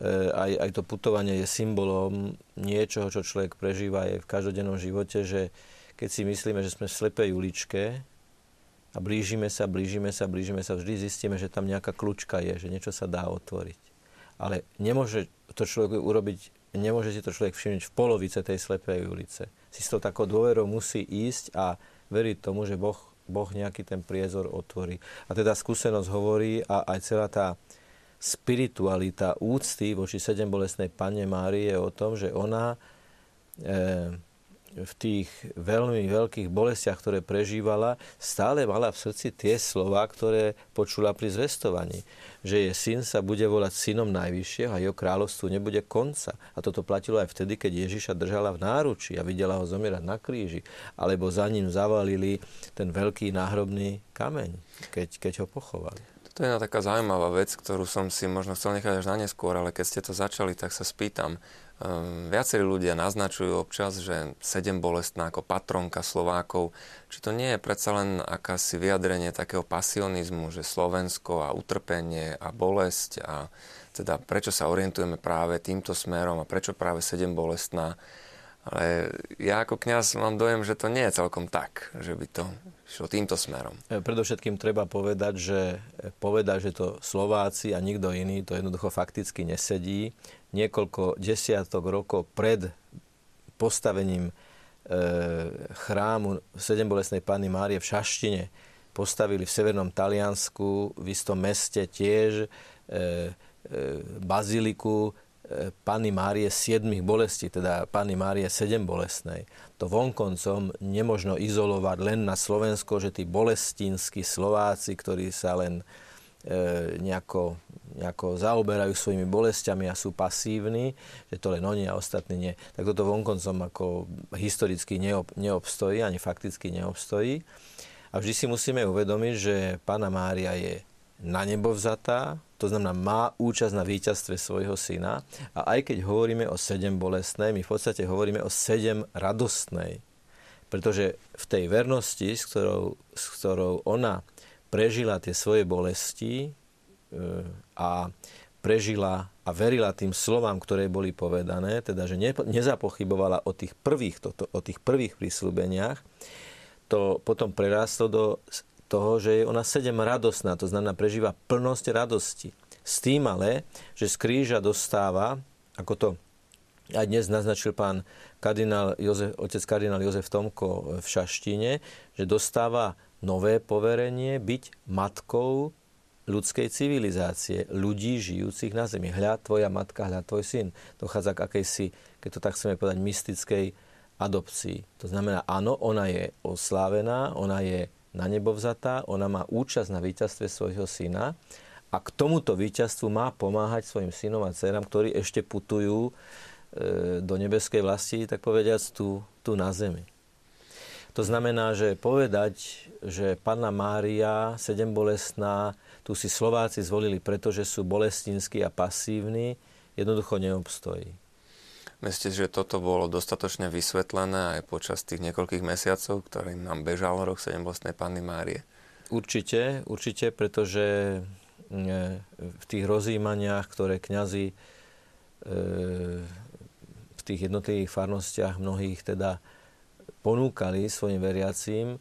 e, aj, aj to putovanie je symbolom niečoho, čo človek prežíva aj v každodennom živote, že keď si myslíme, že sme v slepej uličke a blížime sa, blížime sa, blížime sa, vždy zistíme, že tam nejaká kľúčka je, že niečo sa dá otvoriť. Ale nemôže to človek urobiť nemôže si to človek všimnúť v polovice tej slepej ulice. Si s tou takou dôverou musí ísť a veriť tomu, že Boh, boh nejaký ten priezor otvorí. A teda skúsenosť hovorí a aj celá tá spiritualita úcty voči sedem bolestnej Panne Márie je o tom, že ona e, v tých veľmi veľkých bolestiach, ktoré prežívala, stále mala v srdci tie slova, ktoré počula pri zvestovaní. Že jej syn sa bude volať synom najvyššieho a jeho kráľovstvu nebude konca. A toto platilo aj vtedy, keď Ježiša držala v náruči a videla ho zomierať na kríži. Alebo za ním zavalili ten veľký náhrobný kameň, keď, keď ho pochovali. To je jedna taká zaujímavá vec, ktorú som si možno chcel nechať až na neskôr, ale keď ste to začali, tak sa spýtam. Um, viacerí ľudia naznačujú občas, že sedem bolestná ako patronka Slovákov, či to nie je predsa len akási vyjadrenie takého pasionizmu, že Slovensko a utrpenie a bolesť a teda prečo sa orientujeme práve týmto smerom a prečo práve sedem bolestná. Ale ja ako kňaz mám dojem, že to nie je celkom tak, že by to šlo týmto smerom. E, predovšetkým treba povedať, že e, povedať, že to Slováci a nikto iný, to jednoducho fakticky nesedí. Niekoľko desiatok rokov pred postavením e, chrámu Sedembolesnej Panny Márie v Šaštine postavili v severnom Taliansku v istom meste tiež baziliku Panny Márie siedmých bolestí, teda Panny Márie sedem bolestnej. To vonkoncom nemožno izolovať len na Slovensko, že tí bolestinskí Slováci, ktorí sa len e, nejako, nejako zaoberajú svojimi bolestiami a sú pasívni, že to len oni a ostatní nie. Tak toto vonkoncom ako historicky neob, neobstojí, ani fakticky neobstojí. A vždy si musíme uvedomiť, že Pána Mária je na nebo vzatá, to znamená má účasť na víťazstve svojho syna. A aj keď hovoríme o sedem bolestnej, my v podstate hovoríme o sedem radostnej. Pretože v tej vernosti, s ktorou, s ktorou ona prežila tie svoje bolesti e, a prežila a verila tým slovám, ktoré boli povedané, teda že nezapochybovala o tých prvých, to, o tých prvých prísľubeniach, to potom prerástlo do toho, že je ona sedem radosná, to znamená prežíva plnosť radosti. S tým ale, že z kríža dostáva, ako to A dnes naznačil pán kardinál Jozef, otec kardinál Jozef Tomko v Šaštíne, že dostáva nové poverenie byť matkou ľudskej civilizácie, ľudí žijúcich na Zemi. Hľa tvoja matka, hľa tvoj syn. Dochádza k akejsi, keď to tak chceme povedať, mystickej adopcii. To znamená, áno, ona je oslávená, ona je na nebo vzatá, ona má účasť na víťazstve svojho syna a k tomuto víťazstvu má pomáhať svojim synom a dcerám, ktorí ešte putujú E, do nebeskej vlasti, tak povediac, tu, tu na zemi. To znamená, že povedať, že Panna Mária, sedem bolestná, tu si Slováci zvolili, pretože sú bolestinskí a pasívni, jednoducho neobstojí. Myslíte, že toto bolo dostatočne vysvetlené aj počas tých niekoľkých mesiacov, ktorým nám bežal rok bolestnej Panny Márie? Určite, určite, pretože e, v tých rozjímaniach, ktoré kňazi e, tých jednotlivých farnostiach mnohých teda ponúkali svojim veriacím, e,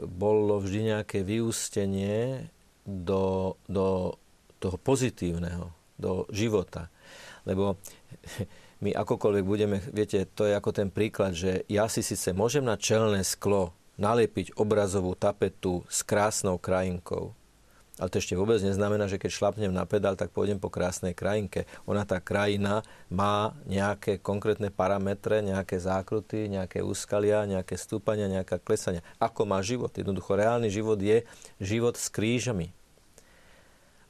bolo vždy nejaké vyústenie do, do toho pozitívneho, do života. Lebo [laughs] my akokoľvek budeme, viete, to je ako ten príklad, že ja si síce môžem na čelné sklo nalepiť obrazovú tapetu s krásnou krajinkou, ale to ešte vôbec neznamená, že keď šlapnem na pedál, tak pôjdem po krásnej krajinke. Ona, tá krajina, má nejaké konkrétne parametre, nejaké zákruty, nejaké úskalia, nejaké stúpania, nejaká klesania. Ako má život? Jednoducho, reálny život je život s krížami.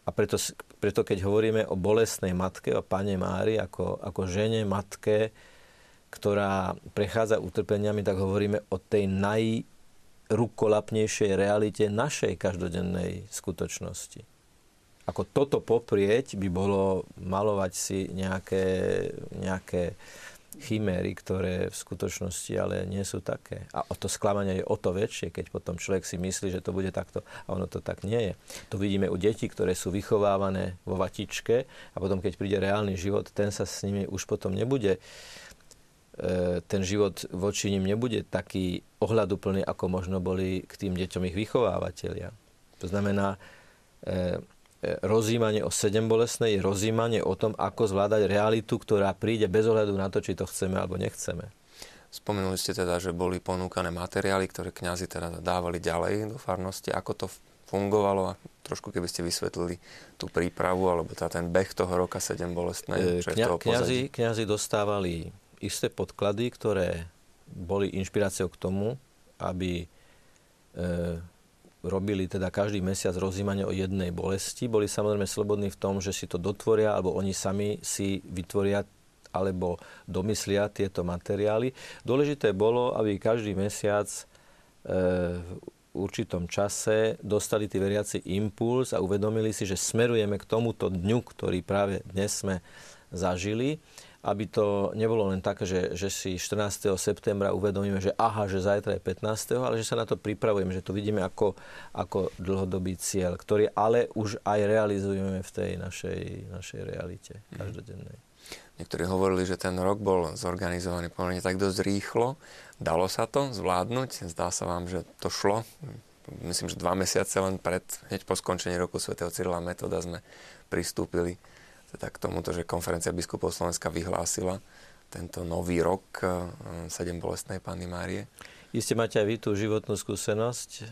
A preto, preto keď hovoríme o bolestnej matke, o pane Mári, ako, ako žene, matke, ktorá prechádza utrpeniami, tak hovoríme o tej naj, rukolapnejšej realite našej každodennej skutočnosti. Ako toto poprieť by bolo malovať si nejaké, nejaké chiméry, ktoré v skutočnosti ale nie sú také. A to sklamanie je o to väčšie, keď potom človek si myslí, že to bude takto a ono to tak nie je. To vidíme u detí, ktoré sú vychovávané vo vatičke a potom, keď príde reálny život, ten sa s nimi už potom nebude E, ten život voči ním nebude taký ohľaduplný, ako možno boli k tým deťom ich vychovávateľia. To znamená, e, rozímanie o sedem bolestnej je rozímanie o tom, ako zvládať realitu, ktorá príde bez ohľadu na to, či to chceme alebo nechceme. Spomenuli ste teda, že boli ponúkané materiály, ktoré kňazi teda dávali ďalej do farnosti. Ako to fungovalo a trošku keby ste vysvetlili tú prípravu alebo tá ten beh toho roka 7 bolestnej. Kňa, kňazi, kňazi dostávali isté podklady, ktoré boli inšpiráciou k tomu, aby e, robili teda každý mesiac rozímanie o jednej bolesti. Boli samozrejme slobodní v tom, že si to dotvoria, alebo oni sami si vytvoria alebo domyslia tieto materiály. Dôležité bolo, aby každý mesiac e, v určitom čase dostali tí veriaci impuls a uvedomili si, že smerujeme k tomuto dňu, ktorý práve dnes sme zažili aby to nebolo len také, že, že si 14. septembra uvedomíme, že aha, že zajtra je 15., ale že sa na to pripravujeme, že to vidíme ako, ako dlhodobý cieľ, ktorý ale už aj realizujeme v tej našej, našej realite mhm. každodennej. Niektorí hovorili, že ten rok bol zorganizovaný pomerne tak dosť rýchlo. Dalo sa to zvládnuť? Zdá sa vám, že to šlo? Myslím, že dva mesiace len pred, hneď po skončení roku svätého Cyrila Metoda sme pristúpili teda k tomuto, že konferencia biskupov Slovenska vyhlásila tento nový rok eh, sedem bolestnej Panny Márie. Iste máte aj vy tú životnú skúsenosť, eh,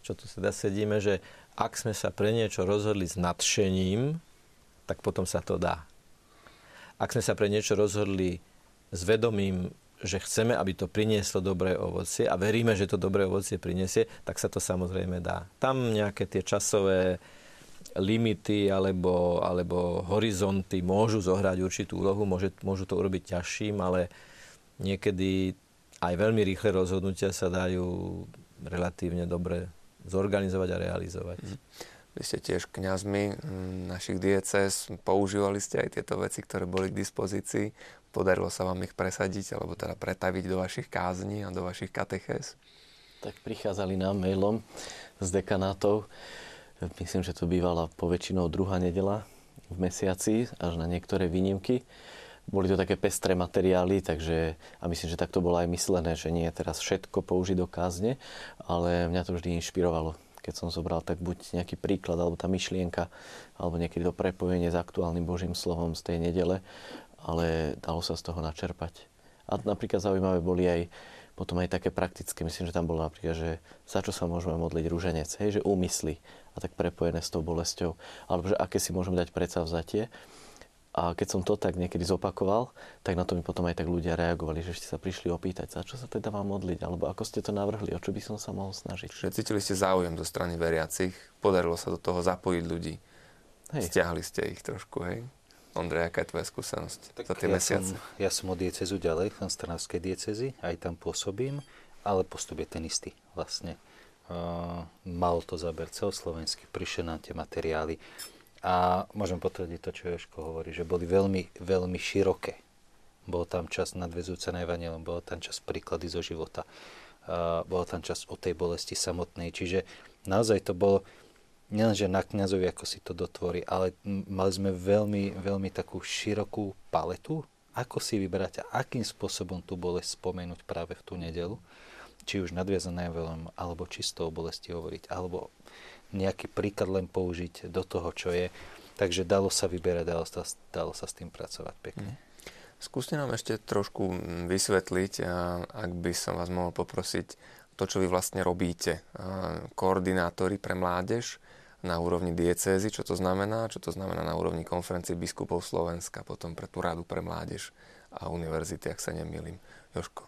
čo tu teda sedíme, že ak sme sa pre niečo rozhodli s nadšením, tak potom sa to dá. Ak sme sa pre niečo rozhodli s vedomím, že chceme, aby to prinieslo dobré ovocie a veríme, že to dobré ovocie priniesie, tak sa to samozrejme dá. Tam nejaké tie časové limity alebo, alebo horizonty môžu zohrať určitú úlohu, môže, môžu to urobiť ťažším, ale niekedy aj veľmi rýchle rozhodnutia sa dajú relatívne dobre zorganizovať a realizovať. Mm. Vy ste tiež kňazmi našich diecez, používali ste aj tieto veci, ktoré boli k dispozícii. Podarilo sa vám ich presadiť, alebo teda pretaviť do vašich kázní a do vašich katechéz? Tak prichádzali nám mailom z dekanátov Myslím, že to bývala po väčšinou druhá nedela v mesiaci, až na niektoré výnimky. Boli to také pestré materiály, takže a myslím, že tak to bolo aj myslené, že nie teraz všetko použiť do kázne, ale mňa to vždy inšpirovalo keď som zobral tak buď nejaký príklad, alebo tá myšlienka, alebo niekedy to prepojenie s aktuálnym Božím slovom z tej nedele. ale dalo sa z toho načerpať. A napríklad zaujímavé boli aj potom aj také praktické, myslím, že tam bolo napríklad, že za čo sa môžeme modliť rúženec, hej, že úmysly a tak prepojené s tou bolesťou, alebo že aké si môžeme dať predsavzatie. A keď som to tak niekedy zopakoval, tak na to mi potom aj tak ľudia reagovali, že ste sa prišli opýtať, za čo sa teda mám modliť, alebo ako ste to navrhli, o čo by som sa mohol snažiť. Čiže cítili ste záujem zo strany veriacich, podarilo sa do toho zapojiť ľudí. Hej. Stiahli ste ich trošku, hej? Ondrej, aká je tvoja skúsenosť tak za tie ja mesiace? Som, ja som od diecezu ďalej, som z Trnavskej diecezy, aj tam pôsobím, ale postup je ten istý vlastne. Uh, mal to záber celoslovenský, prišiel nám tie materiály a môžem potvrdiť to, čo Jožko hovorí, že boli veľmi, veľmi široké. Bol tam čas nadvezujúce na Evangelium, bol tam čas príklady zo života, uh, bol tam čas o tej bolesti samotnej, čiže naozaj to bolo, nielenže na kniazovi, ako si to dotvorí, ale mali sme veľmi, veľmi takú širokú paletu, ako si vybrať a akým spôsobom tú bolesť spomenúť práve v tú nedelu. Či už nadviazané veľom, alebo čisto o bolesti hovoriť, alebo nejaký príklad len použiť do toho, čo je. Takže dalo sa vyberať, dalo sa, dalo sa s tým pracovať pekne. Mm. Skúste nám ešte trošku vysvetliť, ak by som vás mohol poprosiť, to, čo vy vlastne robíte. Koordinátori pre mládež, na úrovni diecézy, čo to znamená, čo to znamená na úrovni konferencie biskupov Slovenska, potom pre tú radu pre mládež a univerzity, ak sa nemýlim. Joško.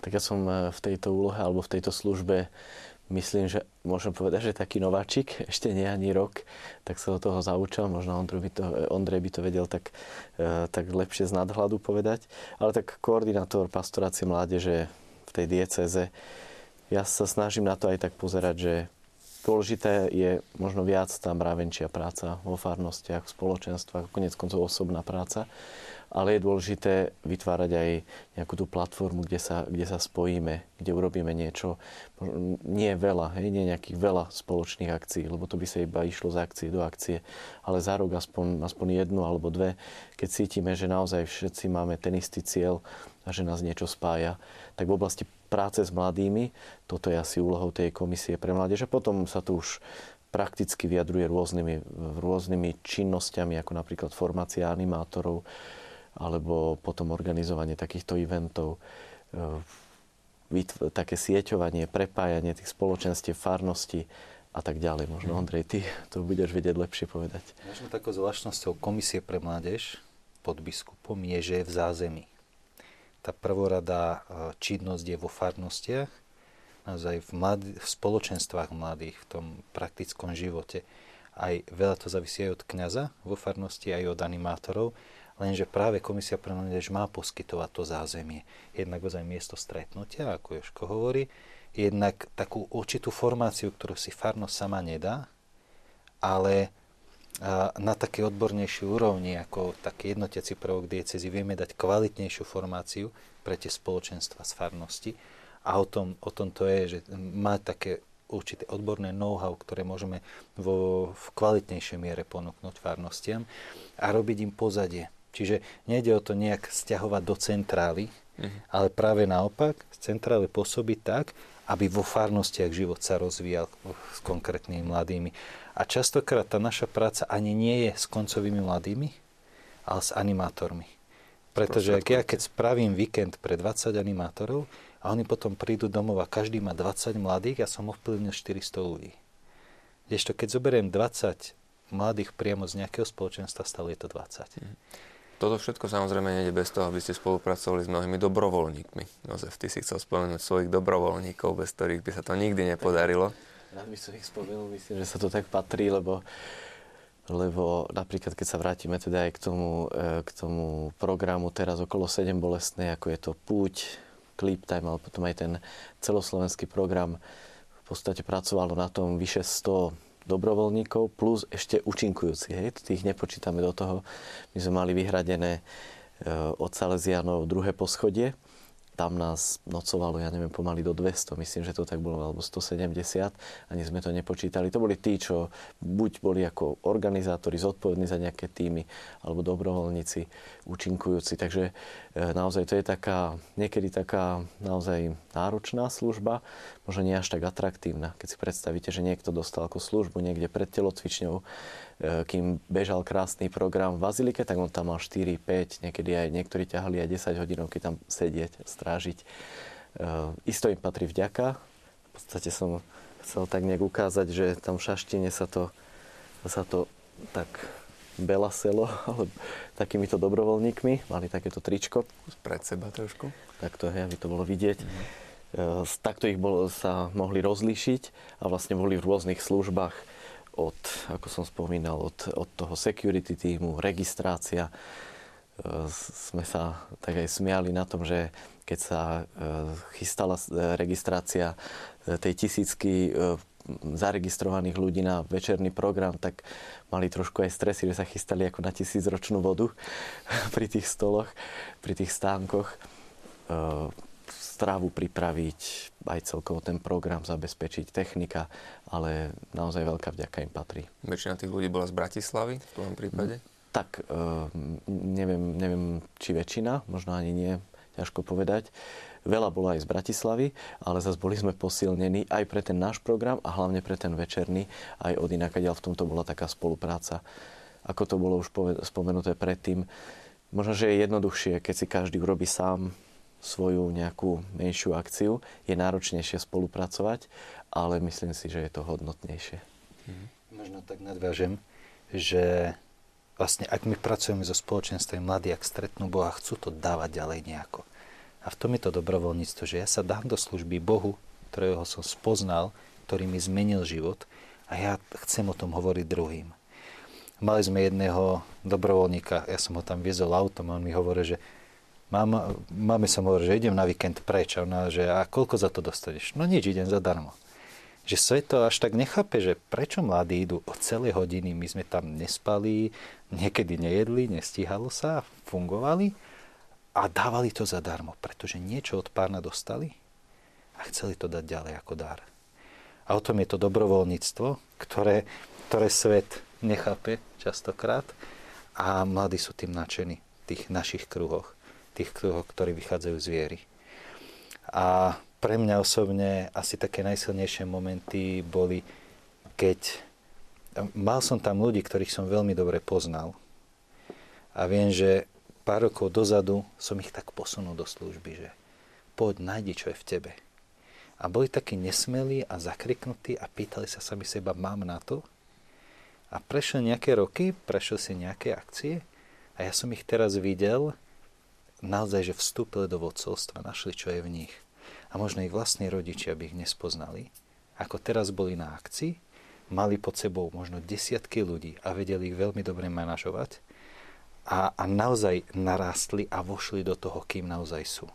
Tak ja som e, v tejto úlohe alebo v tejto službe myslím, že môžem povedať, že taký nováčik, [laughs] ešte nie ani rok, tak sa do toho zaučal, možno Ondrej by to, Ondrej by to vedel tak, e, tak lepšie z nadhľadu povedať, ale tak koordinátor pastorácie mládeže v tej dieceze, ja sa snažím na to aj tak pozerať, že Dôležité je možno viac tá mravenčia práca vo farnostiach, v spoločenstvách, konec koncov osobná práca, ale je dôležité vytvárať aj nejakú tú platformu, kde sa, kde sa spojíme, kde urobíme niečo, nie veľa, hej, nie nejakých veľa spoločných akcií, lebo to by sa iba išlo z akcie do akcie, ale za rok aspoň, aspoň jednu alebo dve, keď cítime, že naozaj všetci máme ten istý cieľ a že nás niečo spája, tak v oblasti práce s mladými. Toto je asi úlohou tej komisie pre mládež. A potom sa tu už prakticky vyjadruje rôznymi, rôznymi činnosťami, ako napríklad formácia animátorov, alebo potom organizovanie takýchto eventov, e, také sieťovanie, prepájanie tých spoločenstiev, farnosti a tak ďalej. Možno, mhm. Ondrej, ty [laughs] to budeš vedieť lepšie povedať. Možno takou zvláštnosťou Komisie pre mládež pod biskupom je, že je v zázemí tá prvoradá e, činnosť je vo farnostiach, naozaj v, mladí, v spoločenstvách mladých, v tom praktickom živote. Aj veľa to závisí aj od kňaza vo farnosti, aj od animátorov, lenže práve Komisia pre mládež má poskytovať to zázemie. Jednak ozaj miesto stretnutia, ako Joško hovorí, jednak takú určitú formáciu, ktorú si farnosť sama nedá, ale na také odbornejšej úrovni, ako taký jednotiaci prvok diecezy, vieme dať kvalitnejšiu formáciu pre tie spoločenstva z farnosti. A o tom, o tom to je, že má také určité odborné know-how, ktoré môžeme vo, v kvalitnejšej miere ponúknuť farnostiam a robiť im pozadie. Čiže nejde o to nejak stiahovať do centrály, mm-hmm. ale práve naopak z centrály pôsobiť tak, aby vo farnostiach život sa rozvíjal s konkrétnymi mladými. A častokrát tá naša práca ani nie je s koncovými mladými, ale s animátormi. Pretože ak ja keď spravím víkend pre 20 animátorov a oni potom prídu domov a každý má 20 mladých, ja som ovplyvnil 400 ľudí. Kdežto keď zoberiem 20 mladých priamo z nejakého spoločenstva, stále je to 20. Mm. Toto všetko samozrejme nejde bez toho, aby ste spolupracovali s mnohými dobrovoľníkmi. Jozef, ty si chcel spomenúť svojich dobrovoľníkov, bez ktorých by sa to nikdy nepodarilo. Rád by som ich spomenul, myslím, že sa to tak patrí, lebo, lebo napríklad, keď sa vrátime teda aj k tomu, e, k tomu programu teraz okolo 7 bolestnej, ako je to Púť, Clip Time, ale potom aj ten celoslovenský program, v podstate pracovalo na tom vyše 100 dobrovoľníkov plus ešte účinkujúci. Hej? Tých nepočítame do toho. My sme mali vyhradené e, od Salesianov druhé poschodie tam nás nocovalo, ja neviem, pomaly do 200, myslím, že to tak bolo, alebo 170, ani sme to nepočítali. To boli tí, čo buď boli ako organizátori zodpovední za nejaké týmy, alebo dobrovoľníci, účinkujúci. Takže naozaj to je taká, niekedy taká naozaj náročná služba, možno nie až tak atraktívna. Keď si predstavíte, že niekto dostal ako službu niekde pred telocvičňou kým bežal krásny program v Bazilike, tak on tam mal 4, 5, niekedy aj niektorí ťahali aj 10 hodinky tam sedieť, strážiť. Isto im patrí vďaka. V podstate som chcel tak nejak ukázať, že tam v Šaštine sa to, sa to tak belaselo, [laughs] ale takýmito dobrovoľníkmi. Mali takéto tričko. Pred seba trošku. Tak to je, aby to bolo vidieť. Mm. Takto ich bolo, sa mohli rozlíšiť a vlastne boli v rôznych službách od, ako som spomínal, od, od toho security týmu, registrácia. E, sme sa tak aj smiali na tom, že keď sa e, chystala e, registrácia tej tisícky zaregistrovaných ľudí na večerný program, tak mali trošku aj stresy, že sa chystali ako na tisícročnú vodu [laughs] pri tých stoloch, pri tých stánkoch strávu pripraviť, aj celkovo ten program zabezpečiť, technika, ale naozaj veľká vďaka im patrí. Väčšina tých ľudí bola z Bratislavy v tom prípade? Tak, uh, neviem, neviem, či väčšina, možno ani nie, ťažko povedať. Veľa bolo aj z Bratislavy, ale zase boli sme posilnení aj pre ten náš program a hlavne pre ten večerný, aj od inakaďal v tomto bola taká spolupráca. Ako to bolo už spomenuté predtým, možno, že je jednoduchšie, keď si každý urobí sám svoju nejakú menšiu akciu. Je náročnejšie spolupracovať, ale myslím si, že je to hodnotnejšie. Mhm. Možno tak nadviažem, že vlastne ak my pracujeme so spoločenstvom mladí, ak stretnú Boha, chcú to dávať ďalej nejako. A v tom je to dobrovoľníctvo, že ja sa dám do služby Bohu, ktorého som spoznal, ktorý mi zmenil život a ja chcem o tom hovoriť druhým. Mali sme jedného dobrovoľníka, ja som ho tam viezol autom a on mi hovorí, že Mama, mame som hovoril, že idem na víkend preč. A ona, že a koľko za to dostaneš? No nič, idem zadarmo. Že svet to až tak nechápe, že prečo mladí idú o celé hodiny, my sme tam nespali, niekedy nejedli, nestíhalo sa, fungovali a dávali to zadarmo, pretože niečo od pána dostali a chceli to dať ďalej ako dar. A o tom je to dobrovoľníctvo, ktoré, ktoré svet nechápe častokrát a mladí sú tým nadšení v tých našich kruhoch tých, ktorí vychádzajú z viery. A pre mňa osobne asi také najsilnejšie momenty boli, keď mal som tam ľudí, ktorých som veľmi dobre poznal. A viem, že pár rokov dozadu som ich tak posunul do služby, že poď, nájdi, čo je v tebe. A boli takí nesmelí a zakriknutí a pýtali sa sami seba, mám na to? A prešli nejaké roky, prešli si nejaké akcie a ja som ich teraz videl naozaj, že vstúpili do vodcovstva, našli, čo je v nich. A možno ich vlastní rodičia by ich nespoznali. Ako teraz boli na akcii, mali pod sebou možno desiatky ľudí a vedeli ich veľmi dobre manažovať a, a naozaj narástli a vošli do toho, kým naozaj sú.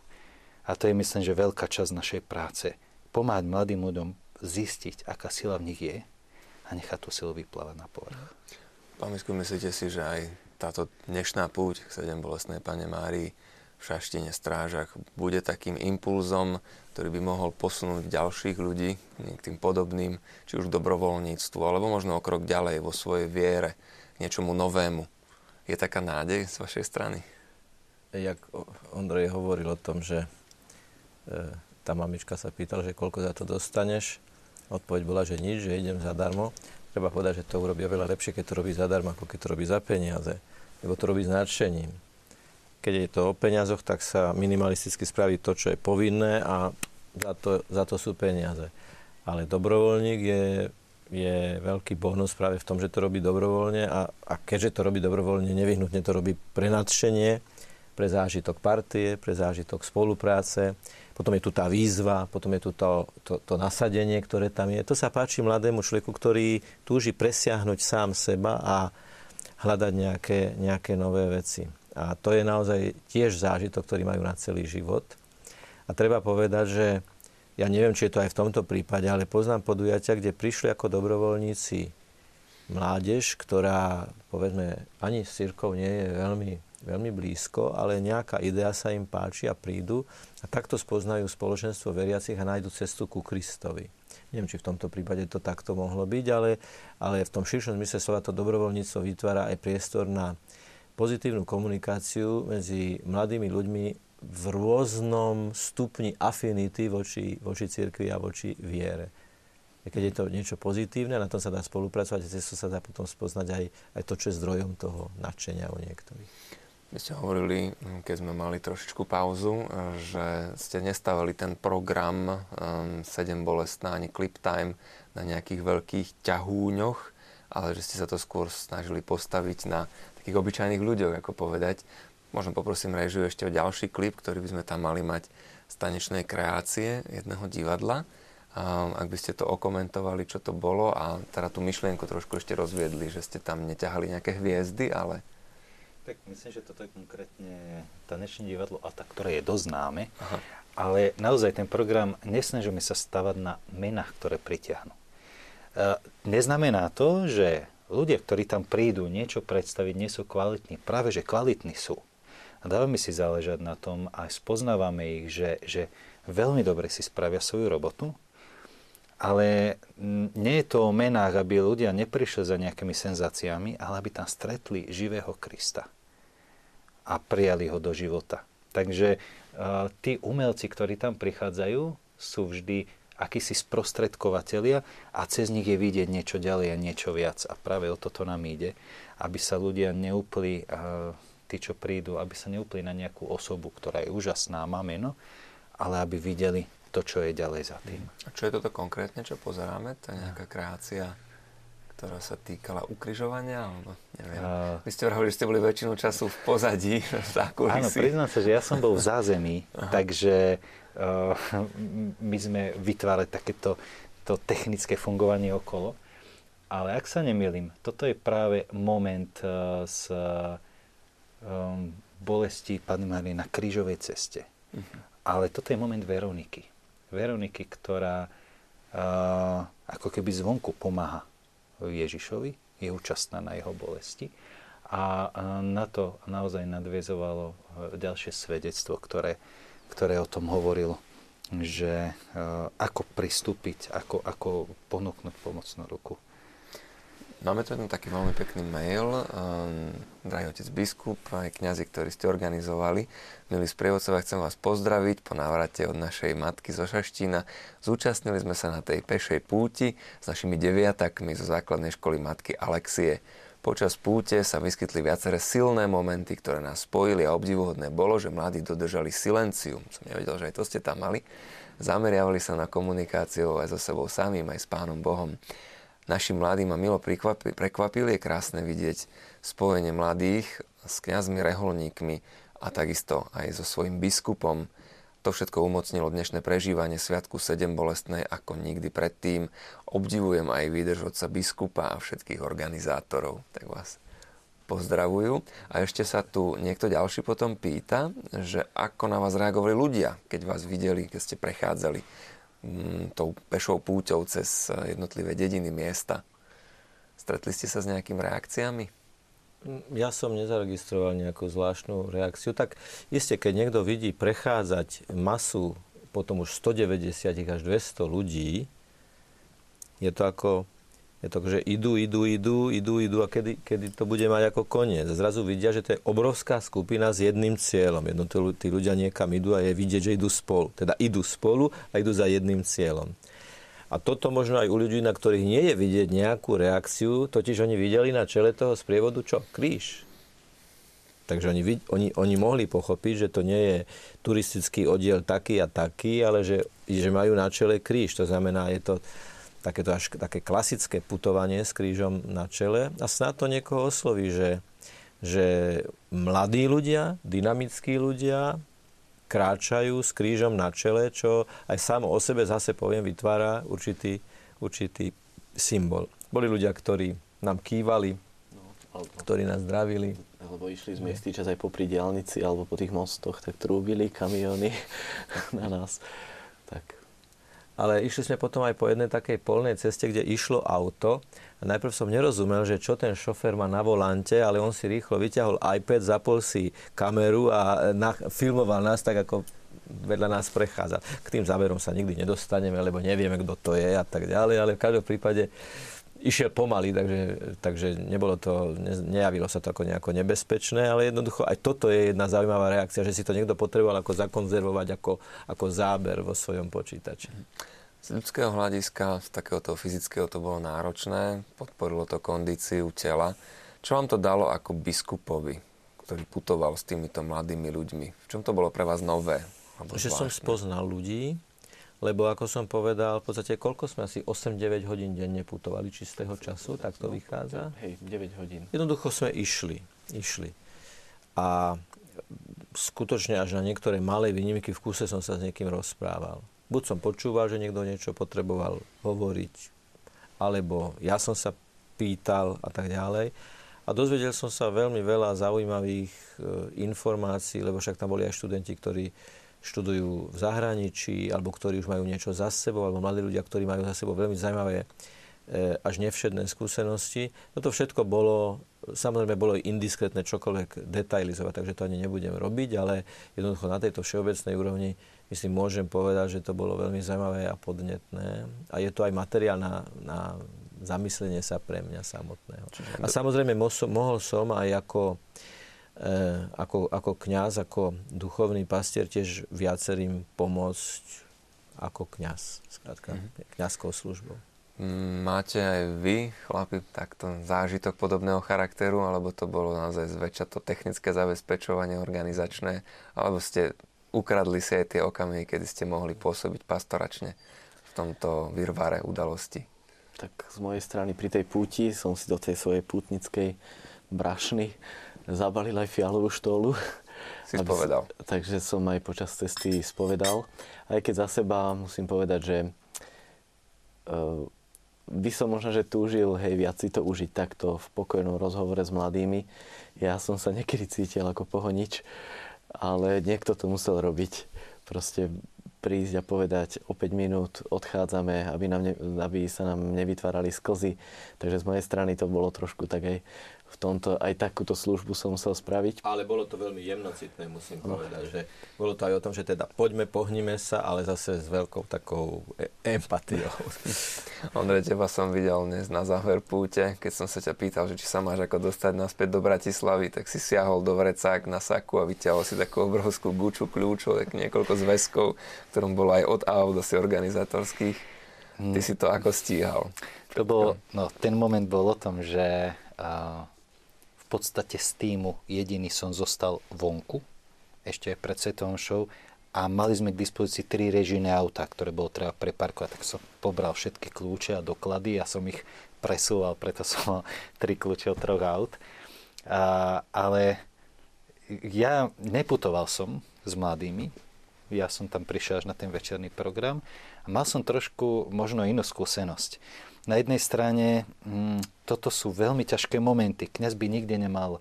A to je myslím, že veľká časť našej práce. Pomáhať mladým ľuďom zistiť, aká sila v nich je a nechať tú silu vyplávať na povrch. Pán Misku, myslíte si, že aj táto dnešná púť k sedem bolestnej Pane Márii šaštine, strážach bude takým impulzom, ktorý by mohol posunúť ďalších ľudí k tým podobným, či už dobrovoľníctvu, alebo možno o krok ďalej vo svojej viere, niečomu novému. Je taká nádej z vašej strany? Jak Ondrej hovoril o tom, že e, tá mamička sa pýtala, že koľko za to dostaneš, odpoveď bola, že nič, že idem zadarmo. Treba povedať, že to urobia veľa lepšie, keď to robí zadarmo, ako keď to robí za peniaze. Lebo to robí s nadšením keď je to o peniazoch, tak sa minimalisticky spraví to, čo je povinné a za to, za to sú peniaze. Ale dobrovoľník je, je veľký bonus práve v tom, že to robí dobrovoľne a, a keďže to robí dobrovoľne, nevyhnutne to robí pre nadšenie, pre zážitok partie, pre zážitok spolupráce. Potom je tu tá výzva, potom je tu to, to, to nasadenie, ktoré tam je. To sa páči mladému človeku, ktorý túži presiahnuť sám seba a hľadať nejaké, nejaké nové veci. A to je naozaj tiež zážitok, ktorý majú na celý život. A treba povedať, že ja neviem, či je to aj v tomto prípade, ale poznám podujatia, kde prišli ako dobrovoľníci mládež, ktorá, povedzme, ani s církou nie je veľmi, veľmi blízko, ale nejaká idea sa im páči a prídu a takto spoznajú spoločenstvo veriacich a nájdu cestu ku Kristovi. Neviem, či v tomto prípade to takto mohlo byť, ale, ale v tom širšom zmysle slova to dobrovoľníctvo vytvára aj priestor na pozitívnu komunikáciu medzi mladými ľuďmi v rôznom stupni afinity voči, voči cirkvi a voči viere. keď je to niečo pozitívne, na tom sa dá spolupracovať cez to sa dá potom spoznať aj, aj to, čo je zdrojom toho nadšenia u niektorých. Vy ste hovorili, keď sme mali trošičku pauzu, že ste nestavili ten program um, 7 bolestná ani clip time na nejakých veľkých ťahúňoch, ale že ste sa to skôr snažili postaviť na takých obyčajných ľuďoch, ako povedať. Možno poprosím režiu ešte o ďalší klip, ktorý by sme tam mali mať z tanečnej kreácie jedného divadla. Um, ak by ste to okomentovali, čo to bolo a teda tú myšlienku trošku ešte rozviedli, že ste tam neťahali nejaké hviezdy, ale tak myslím, že toto je konkrétne tanečné divadlo tak, ktoré je dosť známe, Aha. ale naozaj ten program nesnažíme sa stavať na menách, ktoré pritiahnu. E, neznamená to, že ľudia, ktorí tam prídu niečo predstaviť, nie sú kvalitní. Práve, že kvalitní sú. A dávame si záležať na tom a spoznávame ich, že, že veľmi dobre si spravia svoju robotu, ale nie je to o menách, aby ľudia neprišli za nejakými senzáciami, ale aby tam stretli živého Krista a prijali ho do života. Takže uh, tí umelci, ktorí tam prichádzajú, sú vždy akísi sprostredkovateľia a cez nich je vidieť niečo ďalej a niečo viac. A práve o toto nám ide, aby sa ľudia neúpli, uh, tí, čo prídu, aby sa neúpli na nejakú osobu, ktorá je úžasná, má meno, ale aby videli to, čo je ďalej za tým. A čo je toto konkrétne, čo pozeráme? To je nejaká kreácia, ktorá sa týkala ukrižovania? Alebo neviem. Uh, Vy ste hovorili, že ste boli väčšinu času v pozadí, [laughs] v zákulisí. Áno, priznám sa, že ja som bol v zázemí, takže uh, my sme vytvárali takéto to technické fungovanie okolo. Ale ak sa nemýlim, toto je práve moment uh, um, bolesti Panny Márie na krížovej ceste. Uh-huh. Ale toto je moment Veroniky. Veroniky, ktorá uh, ako keby zvonku pomáha Ježišovi, je účastná na jeho bolesti. A na to naozaj nadviezovalo e, ďalšie svedectvo, ktoré, ktoré o tom hovorilo, že uh, ako pristúpiť, ako, ako ponúknuť pomocnú ruku. Máme tu jeden taký veľmi pekný mail. Um, drahý otec biskup, aj kňazi, ktorí ste organizovali. Milí sprievodcovia, chcem vás pozdraviť po návrate od našej matky zo Šaštína. Zúčastnili sme sa na tej pešej púti s našimi deviatakmi zo základnej školy matky Alexie. Počas púte sa vyskytli viaceré silné momenty, ktoré nás spojili a obdivuhodné bolo, že mladí dodržali silencium. Som nevedel, že aj to ste tam mali. Zameriavali sa na komunikáciu aj so sebou samým, aj s Pánom Bohom našim mladým a milo prekvapili. Je krásne vidieť spojenie mladých s kňazmi, reholníkmi a takisto aj so svojím biskupom. To všetko umocnilo dnešné prežívanie Sviatku 7 bolestnej ako nikdy predtým. Obdivujem aj výdrž otca biskupa a všetkých organizátorov. Tak vás pozdravujú. A ešte sa tu niekto ďalší potom pýta, že ako na vás reagovali ľudia, keď vás videli, keď ste prechádzali tou pešou púťou cez eh, jednotlivé dediny, miesta. Stretli ste sa s nejakými reakciami? Mm, ja som nezaregistroval nejakú zvláštnu reakciu. Tak iste, keď niekto vidí prechádzať masu potom už 190 až 200 ľudí, je to ako je to, že idú, idú, idú, idú, idú a kedy, kedy to bude mať ako koniec. Zrazu vidia, že to je obrovská skupina s jedným cieľom. Jedno tí ľudia niekam idú a je vidieť, že idú spolu. Teda idú spolu a idú za jedným cieľom. A toto možno aj u ľudí, na ktorých nie je vidieť nejakú reakciu, totiž oni videli na čele toho sprievodu čo? Kríž. Takže oni, oni, oni mohli pochopiť, že to nie je turistický oddiel taký a taký, ale že, že majú na čele kríž. To znamená, je to takéto až také klasické putovanie s krížom na čele a snad to niekoho osloví, že, že mladí ľudia, dynamickí ľudia kráčajú s krížom na čele, čo aj samo o sebe zase poviem vytvára určitý, určitý symbol. Boli ľudia, ktorí nám kývali, no, alebo, ktorí nás zdravili. Alebo išli sme istý čas aj popri diálnici alebo po tých mostoch, tak trúbili kamiony [laughs] na nás. Tak ale išli sme potom aj po jednej takej polnej ceste, kde išlo auto. A najprv som nerozumel, že čo ten šofér má na volante, ale on si rýchlo vyťahol iPad, zapol si kameru a na, filmoval nás tak, ako vedľa nás prechádza. K tým záverom sa nikdy nedostaneme, lebo nevieme, kto to je a tak ďalej, ale v každom prípade išiel pomaly, takže, takže nebolo to, ne, nejavilo sa to ako nejako nebezpečné, ale jednoducho aj toto je jedna zaujímavá reakcia, že si to niekto potreboval ako zakonzervovať ako, ako záber vo svojom počítači. Z ľudského hľadiska, z takéhoto fyzického to bolo náročné, podporilo to kondíciu tela. Čo vám to dalo ako biskupovi, ktorý putoval s týmito mladými ľuďmi? V čom to bolo pre vás nové? Že som spoznal ľudí, lebo ako som povedal, v podstate koľko sme asi 8-9 hodín denne putovali čistého času, tak to vychádza? Hej, 9 hodín. Jednoducho sme išli, išli. A skutočne až na niektoré malé výnimky v kuse som sa s niekým rozprával. Buď som počúval, že niekto niečo potreboval hovoriť, alebo ja som sa pýtal a tak ďalej. A dozvedel som sa veľmi veľa zaujímavých e, informácií, lebo však tam boli aj študenti, ktorí študujú v zahraničí, alebo ktorí už majú niečo za sebou, alebo mladí ľudia, ktorí majú za sebou veľmi zaujímavé e, až nevšedné skúsenosti. Toto všetko bolo, samozrejme bolo indiskretné čokoľvek detailizovať, takže to ani nebudem robiť, ale jednoducho na tejto všeobecnej úrovni myslím, môžem povedať, že to bolo veľmi zaujímavé a podnetné. A je to aj materiál na, na zamyslenie sa pre mňa samotného. A samozrejme mohol som aj ako, ako, ako kňaz, ako duchovný pastier tiež viacerým pomôcť ako kňaz, skrátka, mm-hmm. kňazskou službou. Máte aj vy, chlapi, takto zážitok podobného charakteru, alebo to bolo naozaj zväčša to technické zabezpečovanie organizačné, alebo ste ukradli si aj tie okamihy, kedy ste mohli pôsobiť pastoračne v tomto virvare udalosti? Tak z mojej strany pri tej púti som si do tej svojej pútnickej brašny zabalil aj fialovú štolu. Si spovedal. takže som aj počas cesty spovedal. Aj keď za seba musím povedať, že uh, by som možno, že túžil, hej, viac si to užiť takto v pokojnom rozhovore s mladými. Ja som sa niekedy cítil ako pohonič, ale niekto to musel robiť. Proste prísť a povedať o 5 minút odchádzame, aby, nám ne, aby sa nám nevytvárali sklzy. Takže z mojej strany to bolo trošku tak aj v tomto, aj takúto službu som musel spraviť. Ale bolo to veľmi jemnocitné, musím no. povedať, že bolo to aj o tom, že teda poďme, pohnime sa, ale zase s veľkou takou e- empatiou. [laughs] Ondrej, teba som videl dnes na záver púte, keď som sa ťa pýtal, že či sa máš ako dostať naspäť do Bratislavy, tak si siahol do vrecák na saku a vyťahol si takú obrovskú guču kľúčov, tak niekoľko zväzkov, ktorom bolo aj od A do si organizátorských. Ty si to ako stíhal? To bol, no, ten moment bol o tom, že uh, podstate z týmu jediný som zostal vonku, ešte pred svetovým show a mali sme k dispozícii tri režijné autá, ktoré bolo treba preparkovať, tak som pobral všetky kľúče a doklady a som ich presúval, preto som mal tri kľúče od troch aut. A, ale ja neputoval som s mladými, ja som tam prišiel až na ten večerný program a mal som trošku možno inú skúsenosť. Na jednej strane hm, toto sú veľmi ťažké momenty. Kňaz by nikde nemal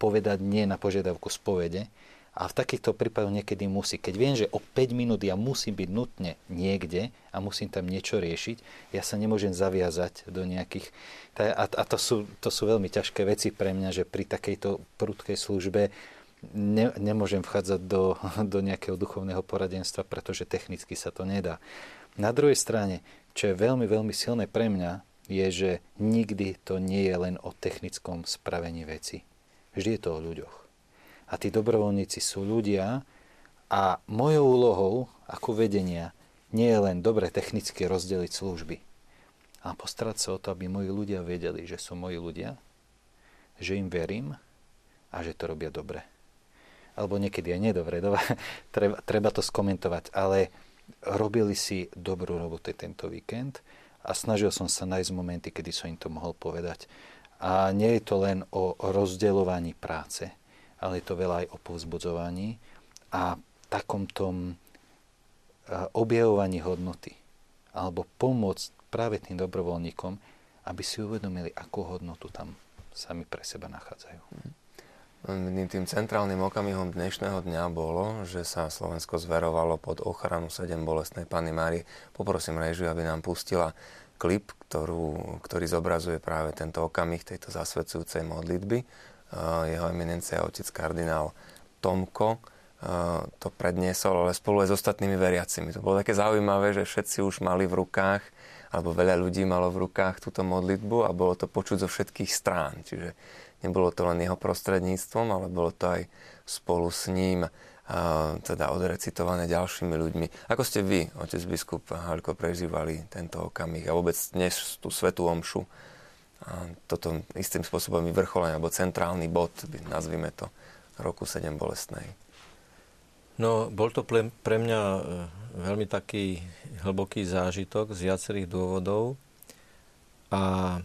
povedať nie na požiadavku spovede, a v takýchto prípadoch niekedy musí. Keď viem, že o 5 minút ja musím byť nutne niekde a musím tam niečo riešiť, ja sa nemôžem zaviazať do nejakých... A to, sú, to sú veľmi ťažké veci pre mňa, že pri takejto prudkej službe ne, nemôžem vchádzať do, [laughs] do nejakého duchovného poradenstva, pretože technicky sa to nedá. Na druhej strane, čo je veľmi, veľmi silné pre mňa, je, že nikdy to nie je len o technickom spravení veci. Vždy je to o ľuďoch a tí dobrovoľníci sú ľudia a mojou úlohou ako vedenia nie je len dobre technicky rozdeliť služby, a postarať sa o to, aby moji ľudia vedeli, že sú moji ľudia, že im verím a že to robia dobre. Alebo niekedy aj nedobre, [laughs] dobre, treba, treba to skomentovať, ale robili si dobrú robotu tento víkend a snažil som sa nájsť momenty, kedy som im to mohol povedať. A nie je to len o rozdeľovaní práce, ale je to veľa aj o povzbudzovaní a takom tom objavovaní hodnoty alebo pomôcť práve tým dobrovoľníkom, aby si uvedomili, akú hodnotu tam sami pre seba nachádzajú. Jedným tým centrálnym okamihom dnešného dňa bolo, že sa Slovensko zverovalo pod ochranu 7 bolestnej Panny Márie. Poprosím režiu, aby nám pustila klip, ktorú, ktorý zobrazuje práve tento okamih tejto zasvedcujúcej modlitby jeho eminencia otec kardinál Tomko to predniesol, ale spolu aj s ostatnými veriacimi. To bolo také zaujímavé, že všetci už mali v rukách, alebo veľa ľudí malo v rukách túto modlitbu a bolo to počuť zo všetkých strán. Čiže nebolo to len jeho prostredníctvom, ale bolo to aj spolu s ním. teda odrecitované ďalšími ľuďmi. Ako ste vy, otec biskup Halko, prežívali tento okamih a vôbec dnes tú svetú omšu? A toto istým spôsobom vyvrcholenie, alebo centrálny bod, nazvime to, roku 7 bolestnej. No, bol to pre, mňa e, veľmi taký hlboký zážitok z viacerých dôvodov a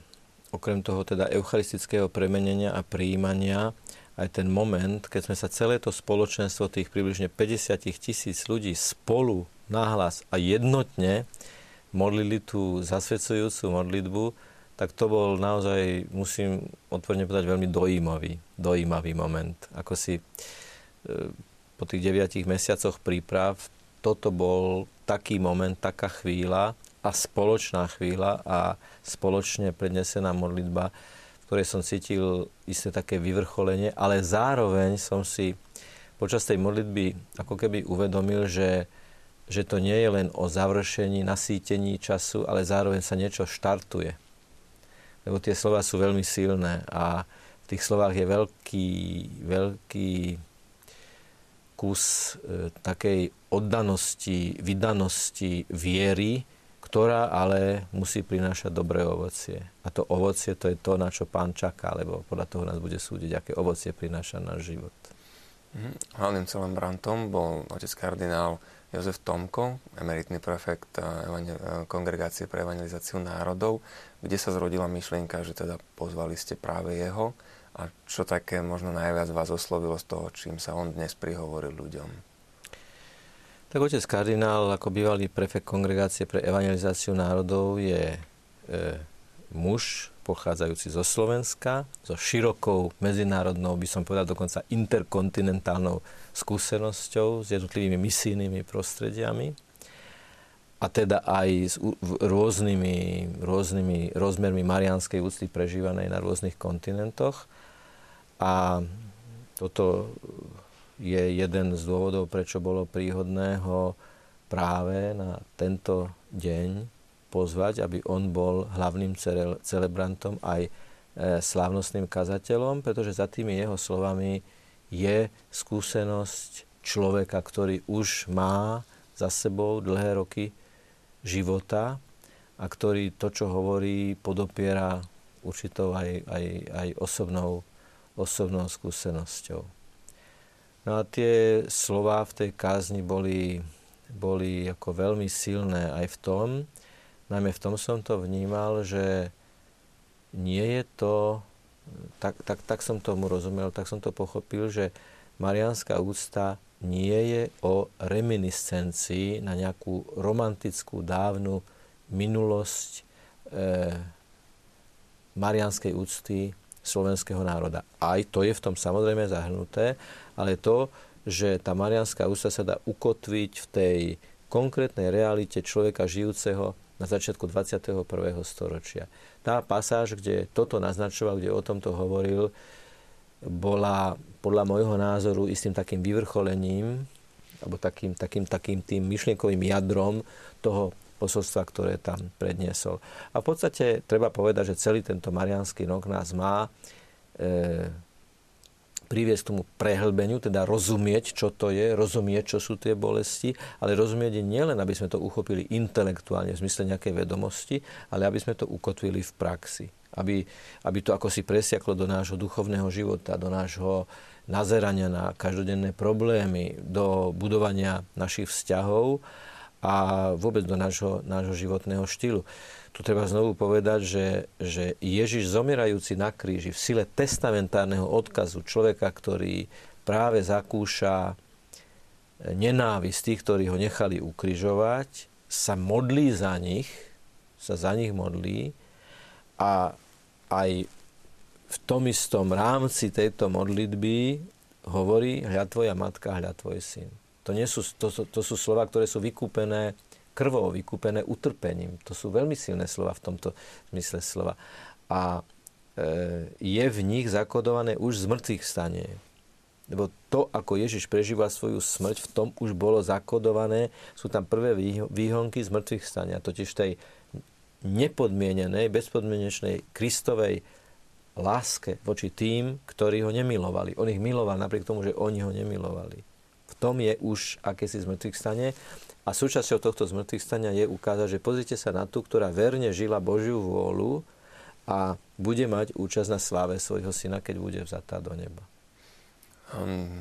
okrem toho teda eucharistického premenenia a príjmania aj ten moment, keď sme sa celé to spoločenstvo tých približne 50 tisíc ľudí spolu nahlas a jednotne modlili tú zasvedcujúcu modlitbu, tak to bol naozaj, musím otvorene povedať, veľmi dojímavý, dojímavý moment. Ako si e, po tých 9 mesiacoch príprav toto bol taký moment, taká chvíľa a spoločná chvíľa a spoločne prednesená modlitba, v ktorej som cítil isté také vyvrcholenie, ale zároveň som si počas tej modlitby ako keby uvedomil, že, že to nie je len o završení, nasýtení času, ale zároveň sa niečo štartuje. Lebo tie slova sú veľmi silné a v tých slovách je veľký, veľký kus e, takej oddanosti, vydanosti, viery, ktorá ale musí prinášať dobré ovocie. A to ovocie to je to, na čo pán čaká, lebo podľa toho nás bude súdiť, aké ovocie prináša náš život. Mhm. Hlavným celebrantom bol otec kardinál Jozef Tomko, emeritný prefekt eh, eh, Kongregácie pre evangelizáciu národov, kde sa zrodila myšlienka, že teda pozvali ste práve jeho. A čo také možno najviac vás oslovilo z toho, čím sa on dnes prihovoril ľuďom? Tak otec kardinál, ako bývalý prefekt Kongregácie pre evangelizáciu národov, je e, muž pochádzajúci zo Slovenska, so širokou medzinárodnou, by som povedal dokonca interkontinentálnou skúsenosťou s jednotlivými misijnými prostrediami a teda aj s rôznymi, rôznymi rozmermi marianskej úcty prežívanej na rôznych kontinentoch. A toto je jeden z dôvodov, prečo bolo príhodné ho práve na tento deň pozvať, aby on bol hlavným celebrantom aj e, slávnostným kazateľom, pretože za tými jeho slovami je skúsenosť človeka, ktorý už má za sebou dlhé roky života a ktorý to, čo hovorí, podopiera určitou aj, aj, aj osobnou, osobnou skúsenosťou. No a tie slova v tej kázni boli, boli ako veľmi silné aj v tom, najmä v tom som to vnímal, že nie je to, tak, tak, tak som tomu rozumel, tak som to pochopil, že marianská úcta nie je o reminiscencii na nejakú romantickú dávnu minulosť e, marianskej úcty slovenského národa. Aj to je v tom samozrejme zahrnuté, ale to, že tá marianská ústa sa dá ukotviť v tej konkrétnej realite človeka žijúceho na začiatku 21. storočia. Tá pasáž, kde toto naznačoval, kde o tomto hovoril, bola podľa môjho názoru istým takým vyvrcholením alebo takým, takým, takým tým myšlienkovým jadrom toho posolstva, ktoré tam predniesol. A v podstate treba povedať, že celý tento marianský rok nás má e, priviesť tomu prehlbeniu, teda rozumieť, čo to je, rozumieť, čo sú tie bolesti, ale rozumieť je nielen, aby sme to uchopili intelektuálne v zmysle nejakej vedomosti, ale aby sme to ukotvili v praxi. Aby, aby to ako si presiaklo do nášho duchovného života, do nášho nazerania na každodenné problémy, do budovania našich vzťahov a vôbec do nášho, nášho životného štýlu tu treba znovu povedať, že, že Ježiš zomierajúci na kríži v sile testamentárneho odkazu človeka, ktorý práve zakúša nenávisť tých, ktorí ho nechali ukrižovať, sa modlí za nich, sa za nich modlí a aj v tom istom rámci tejto modlitby hovorí hľa tvoja matka, hľa tvoj syn. To, nie sú, to, to sú slova, ktoré sú vykúpené krvou vykúpené utrpením. To sú veľmi silné slova v tomto zmysle slova. A e, je v nich zakodované už z mŕtvych stanie. Lebo to, ako Ježiš prežíval svoju smrť, v tom už bolo zakodované. Sú tam prvé výhonky z mŕtvych stania, totiž tej nepodmienenej, bezpodmienečnej Kristovej láske voči tým, ktorí ho nemilovali. On ich miloval napriek tomu, že oni ho nemilovali. Tom je už akési zmrtvých stane. A súčasťou tohto zmrtvých stania je ukázať, že pozrite sa na tú, ktorá verne žila Božiu vôľu a bude mať účasť na sláve svojho syna, keď bude vzatá do neba.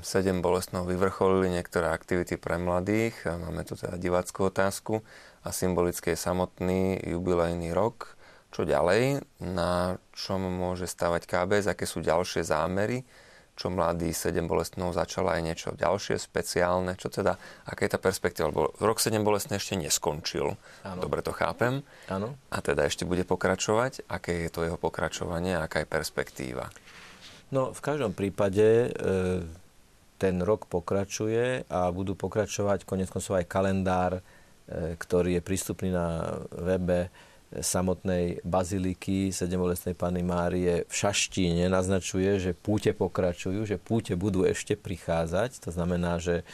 Sedem bolestnou vyvrcholili niektoré aktivity pre mladých. Máme tu teda diváckú otázku a symbolicky je samotný jubilejný rok. Čo ďalej? Na čom môže stavať KBS? Aké sú ďalšie zámery? Čo mladý 7 bolestnou začala aj niečo ďalšie, speciálne, čo teda, aká je tá perspektíva, lebo rok 7 bolestný ešte neskončil, ano. dobre to chápem, ano. a teda ešte bude pokračovať, aké je to jeho pokračovanie, aká je perspektíva? No, v každom prípade e, ten rok pokračuje a budú pokračovať konec koncov aj kalendár, e, ktorý je prístupný na webe samotnej baziliky Sedembolestnej Pany Márie v Šaštíne naznačuje, že púte pokračujú, že púte budú ešte prichádzať. To znamená, že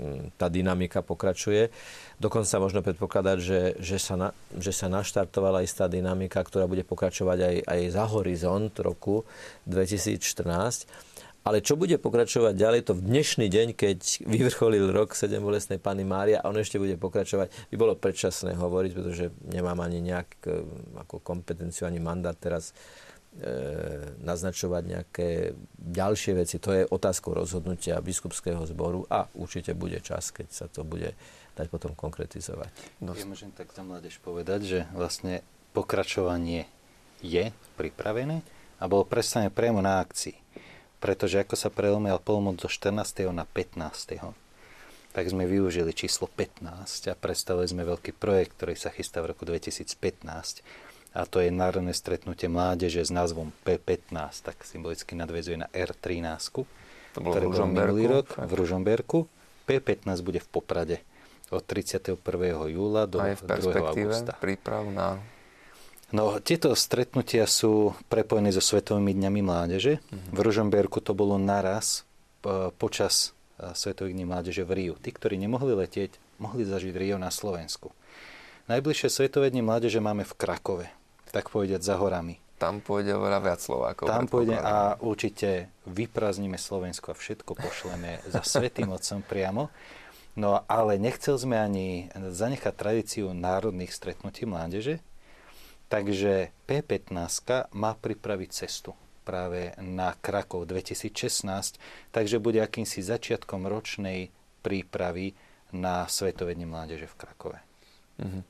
mm, tá dynamika pokračuje. Dokonca možno predpokladať, že, že, sa, na, že sa naštartovala istá dynamika, ktorá bude pokračovať aj, aj za horizont roku 2014 ale čo bude pokračovať ďalej, to v dnešný deň, keď vyvrcholil rok 7 bolestnej Pany Mária a on ešte bude pokračovať, by bolo predčasné hovoriť, pretože nemám ani nejak e, ako kompetenciu, ani mandát teraz e, naznačovať nejaké ďalšie veci. To je otázkou rozhodnutia biskupského zboru a určite bude čas, keď sa to bude dať potom konkretizovať. No. Ja môžem tak za mládež povedať, že vlastne pokračovanie je pripravené a bolo predstavené priamo na akcii pretože ako sa prelomil polmoc zo 14. na 15. tak sme využili číslo 15 a predstavili sme veľký projekt, ktorý sa chystá v roku 2015 a to je národné stretnutie mládeže s názvom P15, tak symbolicky nadvezuje na R13, to bolo ktoré bolo minulý rok v Ružomberku. P15 bude v Poprade od 31. júla do 2. augusta. príprav na No, tieto stretnutia sú prepojené so Svetovými dňami mládeže. Mm-hmm. V Ružomberku to bolo naraz počas Svetových dní mládeže v Riu. Tí, ktorí nemohli letieť, mohli zažiť Rio na Slovensku. Najbližšie Svetové dni mládeže máme v Krakove, tak povedať za horami. Tam pôjde oveľa viac Slovákov. Tam pôjde a určite vyprázdnime Slovensko a všetko pošleme za Svetým Otcom priamo. No ale nechcel sme ani zanechať tradíciu národných stretnutí mládeže, Takže P15 má pripraviť cestu práve na Krakov 2016, takže bude akýmsi začiatkom ročnej prípravy na Svetové dni mládeže v Krakove. Mm-hmm.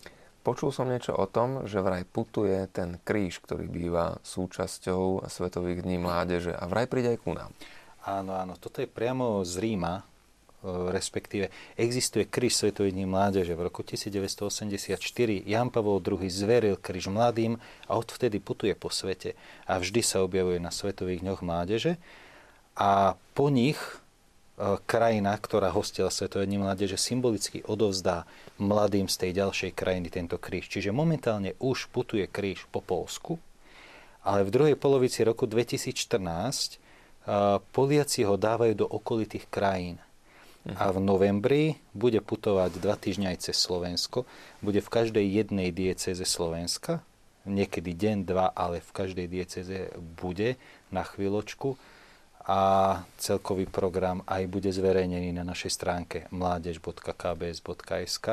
Počul som niečo o tom, že vraj putuje ten kríž, ktorý býva súčasťou Svetových dní mládeže a vraj príde aj ku nám. Áno, áno, toto je priamo z Ríma, respektíve existuje kríž Svetových dní mládeže. V roku 1984 Jan Pavol II zveril kríž mladým a odvtedy putuje po svete a vždy sa objavuje na Svetových dňoch mládeže a po nich e, krajina, ktorá hostila Svetové dni mládeže, symbolicky odovzdá mladým z tej ďalšej krajiny tento kríž. Čiže momentálne už putuje kríž po Polsku, ale v druhej polovici roku 2014 e, Poliaci ho dávajú do okolitých krajín a v novembri bude putovať dva týždňa aj cez Slovensko. Bude v každej jednej dieceze Slovenska, niekedy deň, dva, ale v každej dieceze bude na chvíľočku a celkový program aj bude zverejnený na našej stránke mládež.kbs.sk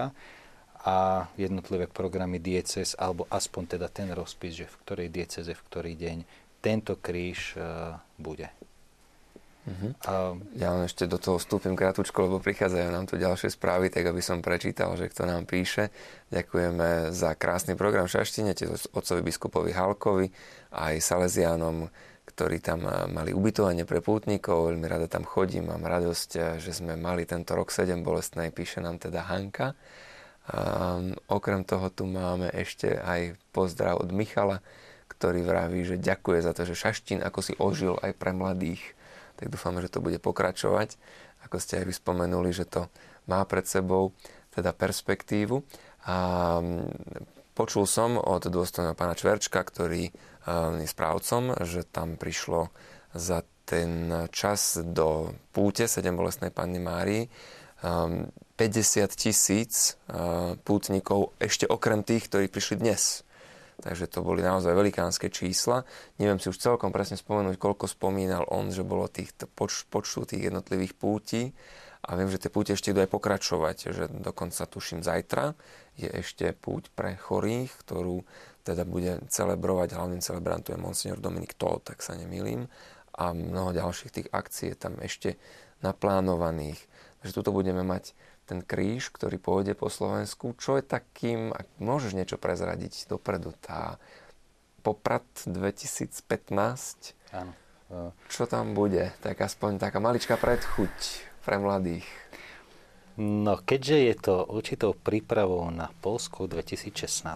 a jednotlivé programy dieces, alebo aspoň teda ten rozpis, že v ktorej dieceze, v ktorý deň tento kríž uh, bude. Uh-huh. A ja len ešte do toho vstúpim krátko, lebo prichádzajú nám tu ďalšie správy, tak aby som prečítal, že kto nám píše. Ďakujeme za krásny program v Šaštine, otcovi biskupovi Halkovi, aj Salesianom, ktorí tam eh, mali ubytovanie pre pútnikov. Veľmi rada tam chodím, mám radosť, eh, že sme mali tento rok 7 bolestnej, píše nám teda Hanka. Um, okrem toho tu máme ešte aj pozdrav od Michala, ktorý vraví, že ďakuje za to, že Šaštín ako si ožil aj pre mladých tak dúfame, že to bude pokračovať. Ako ste aj vyspomenuli, že to má pred sebou teda perspektívu. A mm, počul som od dôstojného pána Čverčka, ktorý mm, je správcom, že tam prišlo za ten čas do púte 7 bolestnej Panny Márii 50 mm, tisíc pútnikov ešte okrem tých, ktorí prišli dnes. Takže to boli naozaj velikánske čísla. Neviem si už celkom presne spomenúť, koľko spomínal on, že bolo tých poč, počtu tých jednotlivých pútí. A viem, že tie púte ešte idú aj pokračovať, že dokonca tuším zajtra je ešte púť pre chorých, ktorú teda bude celebrovať, hlavným celebrantom je Monsignor Dominik Toll, tak sa nemýlim. A mnoho ďalších tých akcií je tam ešte naplánovaných. Takže tuto budeme mať ten kríž, ktorý pôjde po Slovensku. Čo je takým, ak môžeš niečo prezradiť dopredu, tá Poprad 2015, Áno. čo tam bude? Tak aspoň taká maličká predchuť pre mladých. No, keďže je to určitou prípravou na Polsku v 2016,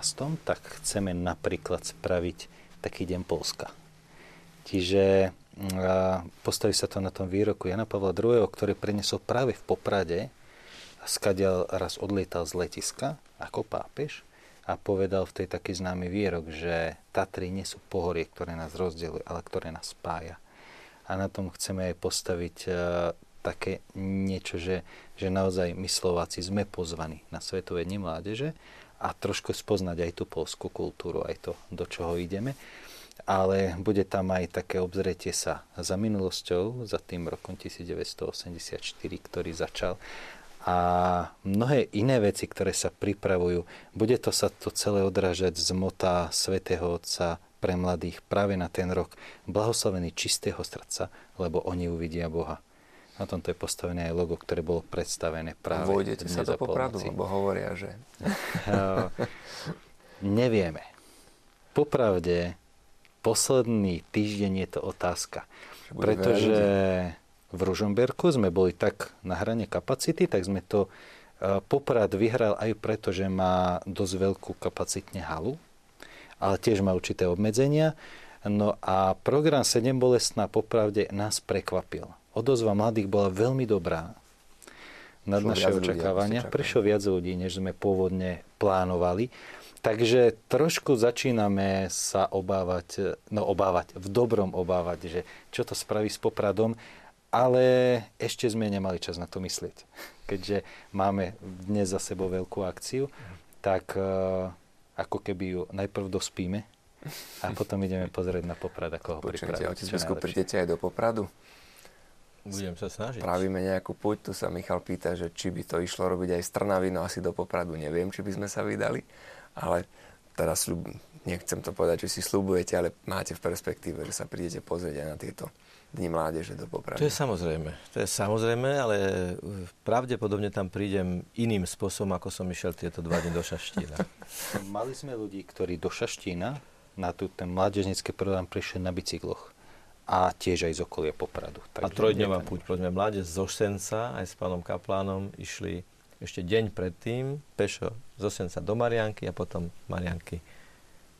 tak chceme napríklad spraviť taký deň Polska. Čiže postaví sa to na tom výroku Jana Pavla II, ktorý prenesol práve v Poprade, skadiaľ raz odlietal z letiska ako pápež a povedal v tej taký známy výrok, že Tatry nie sú pohorie, ktoré nás rozdelujú, ale ktoré nás spája. A na tom chceme aj postaviť uh, také niečo, že, že naozaj my Slováci sme pozvaní na Svetové dni mládeže a trošku spoznať aj tú polskú kultúru, aj to, do čoho ideme. Ale bude tam aj také obzretie sa za minulosťou, za tým rokom 1984, ktorý začal a mnohé iné veci, ktoré sa pripravujú. Bude to sa to celé odrážať z mota svätého Otca pre mladých práve na ten rok. Blahoslavený čistého srdca, lebo oni uvidia Boha. Na tomto je postavené aj logo, ktoré bolo predstavené práve Vojdete sa do Popradu, lebo hovoria, že... [laughs] Nevieme. Popravde, posledný týždeň je to otázka. Pretože v Ružomberku sme boli tak na hrane kapacity, tak sme to e, Poprad vyhral aj preto, že má dosť veľkú kapacitne halu, ale tiež má určité obmedzenia. No a program 7 bolestná popravde nás prekvapil. Odozva mladých bola veľmi dobrá nad naše očakávania. Prišlo viac ľudí, než sme pôvodne plánovali. Takže trošku začíname sa obávať, no obávať, v dobrom obávať, že čo to spraví s Popradom ale ešte sme nemali čas na to myslieť. [laughs] Keďže máme dnes za sebou veľkú akciu, tak uh, ako keby ju najprv dospíme a [laughs] potom ideme pozrieť na Poprad, ako ho pripraviť. Otec biskup, prídete aj do Popradu? Budem sa snažiť. Spravíme nejakú púť, tu sa Michal pýta, že či by to išlo robiť aj z Trnavy, no asi do Popradu neviem, či by sme sa vydali, ale teraz nechcem to povedať, že si slúbujete, ale máte v perspektíve, že sa prídete pozrieť aj na tieto Dni mládeže do Popradu. To je samozrejme. To je samozrejme, ale pravdepodobne tam prídem iným spôsobom, ako som išiel tieto dva dni do Šaštína. [laughs] Mali sme ľudí, ktorí do Šaštína na tú, ten mládežnický program prišli na bicykloch a tiež aj z okolia Popradu. Takže a trojdňová púť, povedzme, mládež zo Senca aj s pánom Kaplánom išli ešte deň predtým pešo zo Senca do Marianky a potom Marianky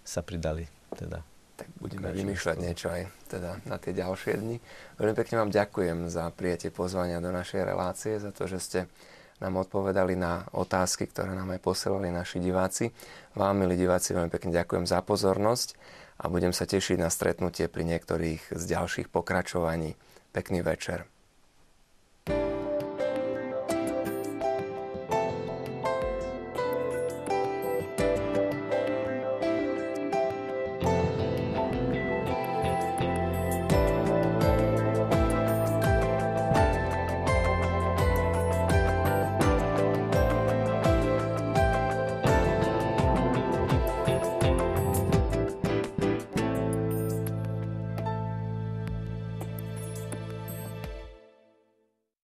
sa pridali teda tak budeme Každý vymýšľať niečo aj teda na tie ďalšie dni. Veľmi pekne vám ďakujem za prijatie pozvania do našej relácie, za to, že ste nám odpovedali na otázky, ktoré nám aj posielali naši diváci. Vám, milí diváci, veľmi pekne ďakujem za pozornosť a budem sa tešiť na stretnutie pri niektorých z ďalších pokračovaní. Pekný večer.